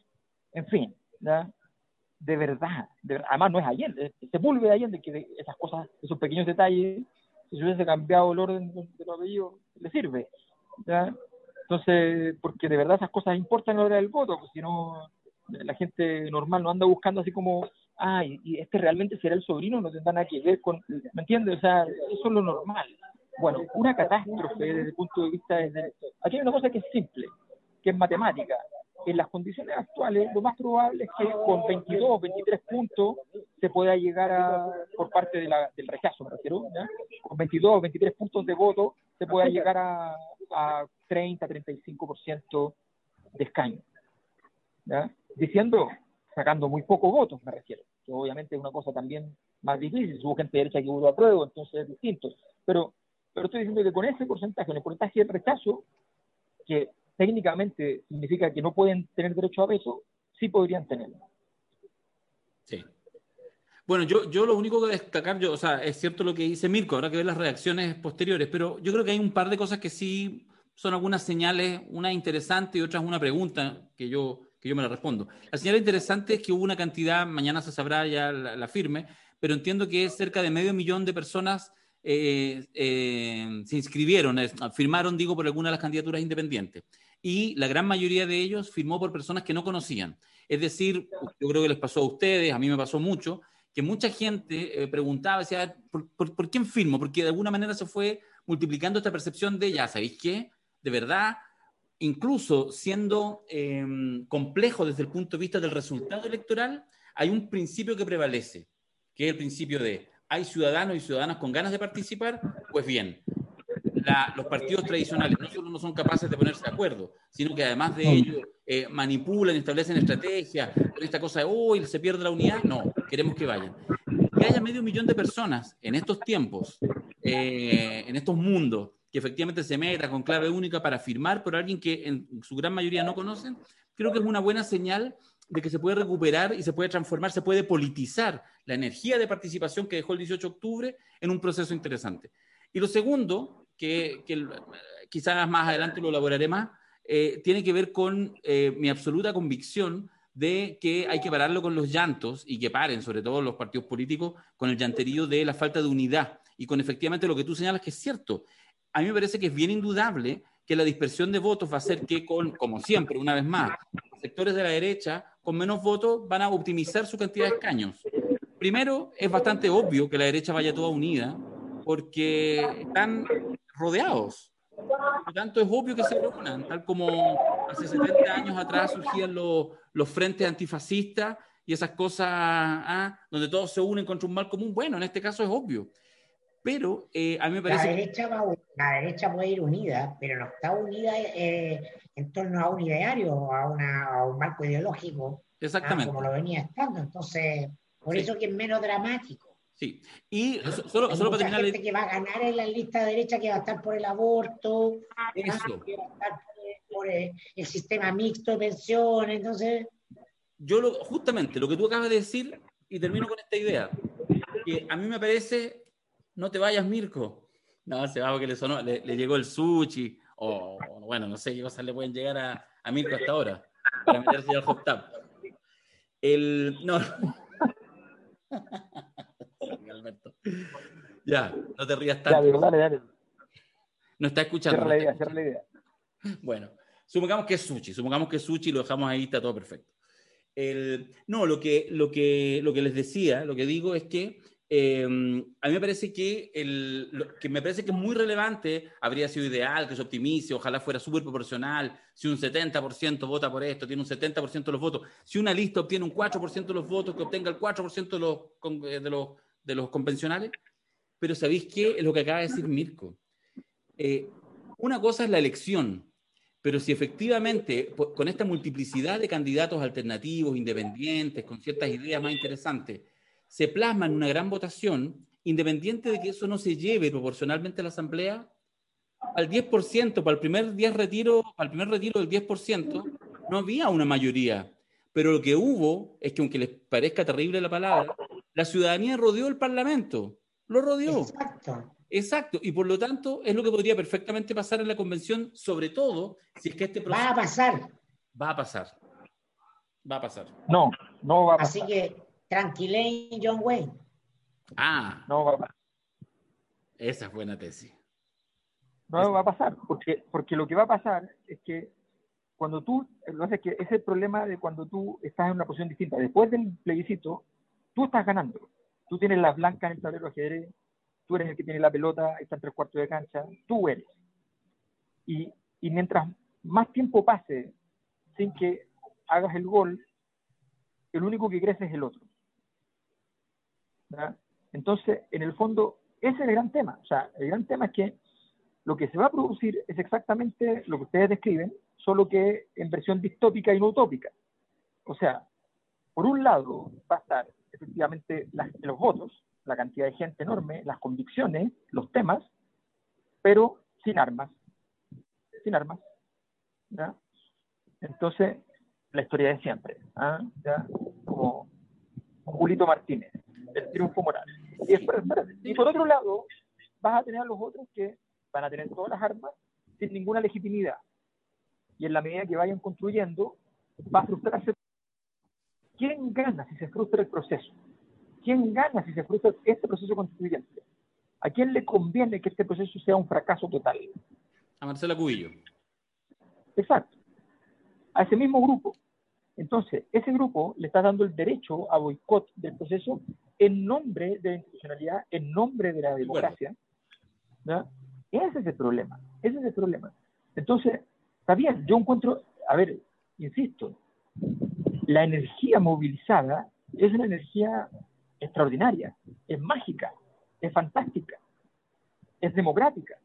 en fin, de verdad, además no es Allende, es Sepúlveda Allende, que esas cosas, esos pequeños detalles, si se hubiese cambiado el orden de los apellidos, le sirve. Entonces, porque de verdad esas cosas importan a la hora del voto, porque si no, la gente normal no anda buscando así como, ah, y, este realmente será el sobrino, no tendrá nada que ver con, ¿me entiendes? O sea, eso es lo normal. Bueno, una catástrofe desde el punto de vista de... Aquí hay una cosa que es simple, que es matemática. En las condiciones actuales, lo más probable es que con 22 o 23 puntos se pueda llegar a, por parte del rechazo, me refiero, con 22 o 23 puntos de voto se pueda llegar a, a 30, 35% de escaño. Diciendo, sacando muy pocos votos, me refiero, obviamente es una cosa también más difícil, hubo gente derecha que votó a prueba, entonces es distinto. Pero, pero estoy diciendo que con ese porcentaje, el porcentaje de rechazo, que técnicamente significa que no pueden tener derecho a veto, sí podrían tenerlo. Sí. Bueno, yo, yo lo único que destacar, yo, o sea, es cierto lo que dice Mirko, habrá que ver las reacciones posteriores, pero yo creo que hay un par de cosas que sí son algunas señales, una interesante y otra es una pregunta que yo, que yo me la respondo. La señal interesante es que hubo una cantidad, mañana se sabrá ya la, firme, pero entiendo que cerca de medio millón de personas eh, eh, se inscribieron, firmaron, digo, por alguna de las candidaturas independientes. Y la gran mayoría de ellos firmó por personas que no conocían. Es decir, yo creo que les pasó a ustedes, a mí me pasó mucho, que mucha gente eh, preguntaba, decía, ¿por, por, por quién firmo? Porque de alguna manera se fue multiplicando esta percepción de, ya, ¿sabéis qué? de verdad, incluso siendo em, complejo desde el punto de vista del resultado electoral, hay un principio que prevalece, que es el principio de hay ciudadanos y ciudadanas con ganas de participar, pues bien, los partidos tradicionales no solo no son capaces de ponerse de acuerdo, sino que además de ello eh, manipulan, establecen estrategias, con esta cosa de, hoy se pierde la unidad, no, queremos que vayan. Que haya medio millón de personas en estos tiempos, eh, en estos mundos, que efectivamente se meta con clave única para firmar por alguien que en su gran mayoría no conocen, creo que es una buena señal de que se puede recuperar y se puede transformar, se puede politizar la energía de participación que dejó el 18 de octubre en un proceso interesante. Y lo segundo, que, quizás más adelante lo elaboraré más, eh, tiene que ver con eh, mi absoluta convicción de que hay que pararlo con los llantos y que paren, sobre todo los partidos políticos, con el llanterío de la falta de unidad y con efectivamente lo que tú señalas que es cierto a mí me parece que es bien indudable que la dispersión de votos va a ser que, con, como siempre, una vez más, sectores de la derecha con menos votos van a optimizar su cantidad de escaños. Primero, es bastante obvio que la derecha vaya toda unida porque están rodeados. Por lo tanto, es obvio que se reúnan, tal como hace 70 años atrás surgían los, los frentes antifascistas y esas cosas ah, donde todos se unen contra un mal común. Bueno, en este caso es obvio. Pero eh, a mí me parece... La derecha, va, la derecha puede ir unida, pero no está unida eh, en torno a un ideario, a, una, a un marco ideológico, ah, Exactamente. como lo venía estando. Entonces, por Sí. eso que es menos dramático. Sí. Y so- solo, Hay solo para mucha terminar... gente que va a ganar en la lista derecha que va a estar por el aborto, Eso. que va a estar por, por el, el sistema mixto de pensiones, entonces... yo lo, justamente lo que tú acabas de decir, y termino con esta idea, que a mí me parece, no te vayas, Mirko. No, se va porque le sonó, le, le llegó el sushi, o bueno, no sé qué cosas le pueden llegar a, a Mirko hasta ahora, para meterse al hot tub. El, no. Alberto. Ya, no te rías tanto. digo, dale, dale. No está escuchando. Cierra no la está idea, cierra la idea. bueno, supongamos que es sushi, supongamos que es sushi y lo dejamos ahí, está todo perfecto. El- no, lo que, lo, que, lo que les decía, lo que digo es que eh, a mí me parece que, el, lo que me parece que es muy relevante, habría sido ideal que se optimice, ojalá fuera súper proporcional, si un 70% vota por esto, tiene un 70% de los votos, si una lista obtiene un 4% de los votos, que obtenga el 4% de los, eh, de, los, de los convencionales, pero ¿sabéis qué? Es lo que acaba de decir Mirko. Eh, una cosa es la elección, pero si efectivamente con esta multiplicidad de candidatos alternativos, independientes, con ciertas ideas más interesantes, se plasma en una gran votación, independiente de que eso no se lleve proporcionalmente a la Asamblea, al 10%, para el primer día retiro, para el primer retiro del 10%, no había una mayoría. Pero lo que hubo es que, aunque les parezca terrible la palabra, la ciudadanía rodeó el Parlamento. Lo rodeó. Exacto. Exacto, y por lo tanto es lo que podría perfectamente pasar en la convención, sobre todo si es que este proceso Va a pasar. va a pasar. Va a pasar. No, no va a Así pasar. Que tranquilen, John Wayne. Ah, No va a pasar. esa es buena tesis. No va a pasar, porque, porque lo que va a pasar es que cuando tú, lo que pasa es que ese es el problema de cuando tú estás en una posición distinta. Después del plebiscito, tú estás ganando. Tú tienes las blancas en el tablero de ajedrez, tú eres el que tiene la pelota, está en tres cuartos de cancha, tú eres. Y, y mientras más tiempo pase sin que hagas el gol, el único que crece es el otro. Entonces, en el fondo, ese es el gran tema. O sea, el gran tema es que lo que se va a producir es exactamente lo que ustedes describen, solo que en versión distópica y no utópica. O sea, por un lado va a estar efectivamente los votos, la cantidad de gente enorme, las convicciones, los temas, pero sin armas. Sin armas. Entonces, la historia de siempre. ¿ah? Como Julito Martínez, el triunfo moral. Y, después, espérate, y por otro lado, vas a tener a los otros que van a tener todas las armas sin ninguna legitimidad. Y en la medida que vayan construyendo, va a frustrarse. ¿Quién gana si se frustra el proceso? ¿Quién gana si se frustra este proceso constituyente? ¿A quién le conviene que este proceso sea un fracaso total? A Marcela Cubillo. Exacto. A ese mismo grupo. Entonces, ese grupo le está dando el derecho a boicot del proceso en nombre de la institucionalidad, en nombre de la democracia. ¿ya? Ese es el problema. Ese es el problema. Entonces, está bien, yo encuentro, a ver, insisto, la energía movilizada es una energía extraordinaria, es mágica, es fantástica, es democrática.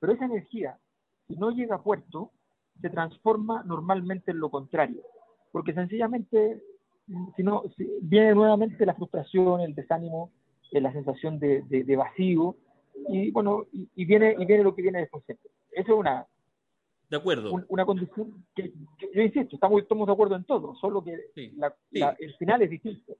Pero esa energía, si no llega a puerto, se transforma normalmente en lo contrario. Porque sencillamente, si no, si viene nuevamente la frustración, el desánimo, eh, la sensación de, de- de vacío, y bueno, y, y viene, y viene lo que viene después. Eso es una, De acuerdo. un- una condición que, que yo insisto, estamos, estamos de acuerdo en todo, solo que Sí. la- Sí. la- el final es distinto.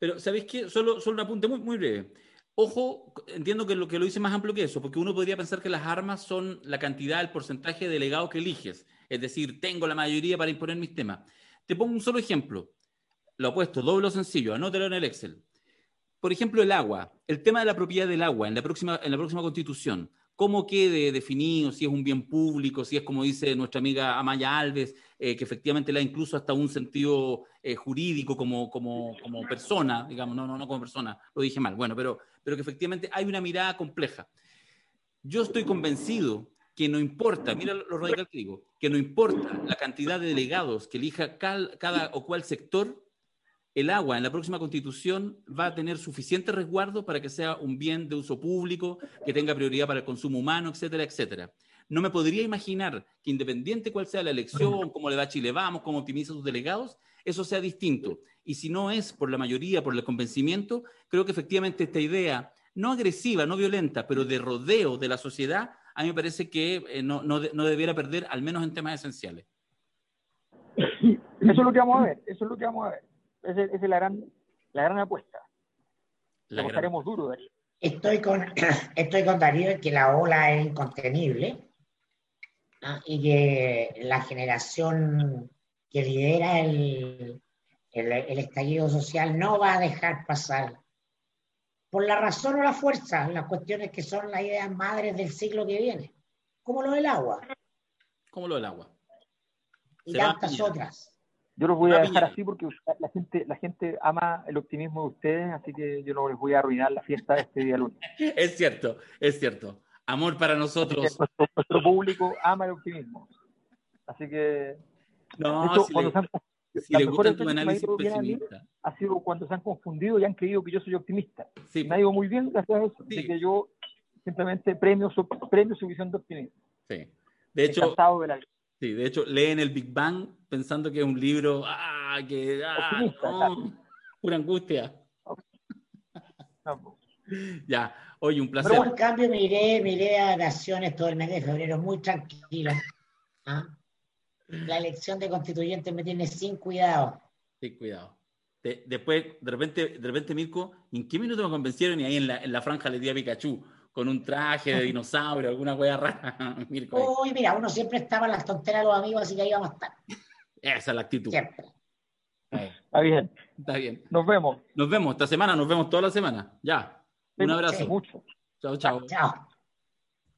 Pero, ¿sabéis qué? Solo, solo un apunte muy, muy breve. Ojo, entiendo que lo que lo hice más amplio que eso, porque uno podría pensar que las armas son la cantidad, el porcentaje de delegados que eliges. Es decir, tengo la mayoría para imponer mis temas. Te pongo un solo ejemplo. Lo opuesto, doble sencillo, anótalo en el Excel. Por ejemplo, el agua. El tema de la propiedad del agua en la próxima, en la próxima constitución. ¿Cómo quede definido? Si es un bien público, si es como dice nuestra amiga Amaya Alves, eh, que efectivamente le da incluso hasta un sentido eh, jurídico como, como, como persona, digamos, no, no, no como persona, lo dije mal, bueno, pero, pero que efectivamente hay una mirada compleja. Yo estoy convencido que no importa, mira lo radical que digo, que no importa la cantidad de delegados que elija cal- cada o cual sector, el agua en la próxima constitución va a tener suficiente resguardo para que sea un bien de uso público, que tenga prioridad para el consumo humano, etcétera, etcétera. No me podría imaginar que independiente cuál sea la elección, cómo le va a Chile Vamos, cómo optimiza sus delegados, eso sea distinto. Y si no es por la mayoría, por el convencimiento, creo que efectivamente esta idea, no agresiva, no violenta, pero de rodeo de la sociedad, a mí me parece que eh, no, no, no debiera perder, al menos en temas esenciales. Eso es lo que vamos a ver, eso es lo que vamos a ver. Esa, es la gran, la gran apuesta. La gran... duro, Darío. Estoy con, estoy con Darío en que la ola es incontenible y que la generación que lidera el, el, estallido social no va a dejar pasar, por la razón o la fuerza, las cuestiones que son las ideas madres del siglo que viene, como lo del agua. Como lo del agua. Y tantas otras. Yo los voy a dejar así porque la gente, la gente ama el optimismo de ustedes, así que yo no les voy a arruinar la fiesta de este día lunes. Es cierto, es cierto. Amor para nosotros. Nuestro, público ama el optimismo. Así que. No, si cuando le, si le gusta tu análisis pesimista. ha sido cuando se han confundido y han creído que yo soy optimista. Sí. Me ha ido muy bien gracias a eso. Así que yo simplemente premio su, premio su visión de optimismo. Sí. De hecho, de sí, de hecho, leen el Big Bang pensando que es un libro. ¡Ah! Que. Ah, pura angustia. ya. Oye, un placer. Pero en cambio miré, miré a Naciones todo el mes de febrero muy tranquilo. ¿ah? La elección de constituyentes me tiene sin cuidado. Sin cuidado. después, de repente, de repente, Mirko, ¿en qué minuto me convencieron? Y ahí en la, en la franja le di a Pikachu con un traje de dinosaurio, alguna wea rara. Mirko, Uy, mira, uno siempre estaba en las tonteras de los amigos, así que ahí vamos a estar. Esa es la actitud. Siempre. Está bien. Está bien. Nos vemos. Nos vemos esta semana, nos vemos toda la semana. Ya. Un abrazo. Mucho. Chao, chao. Chao.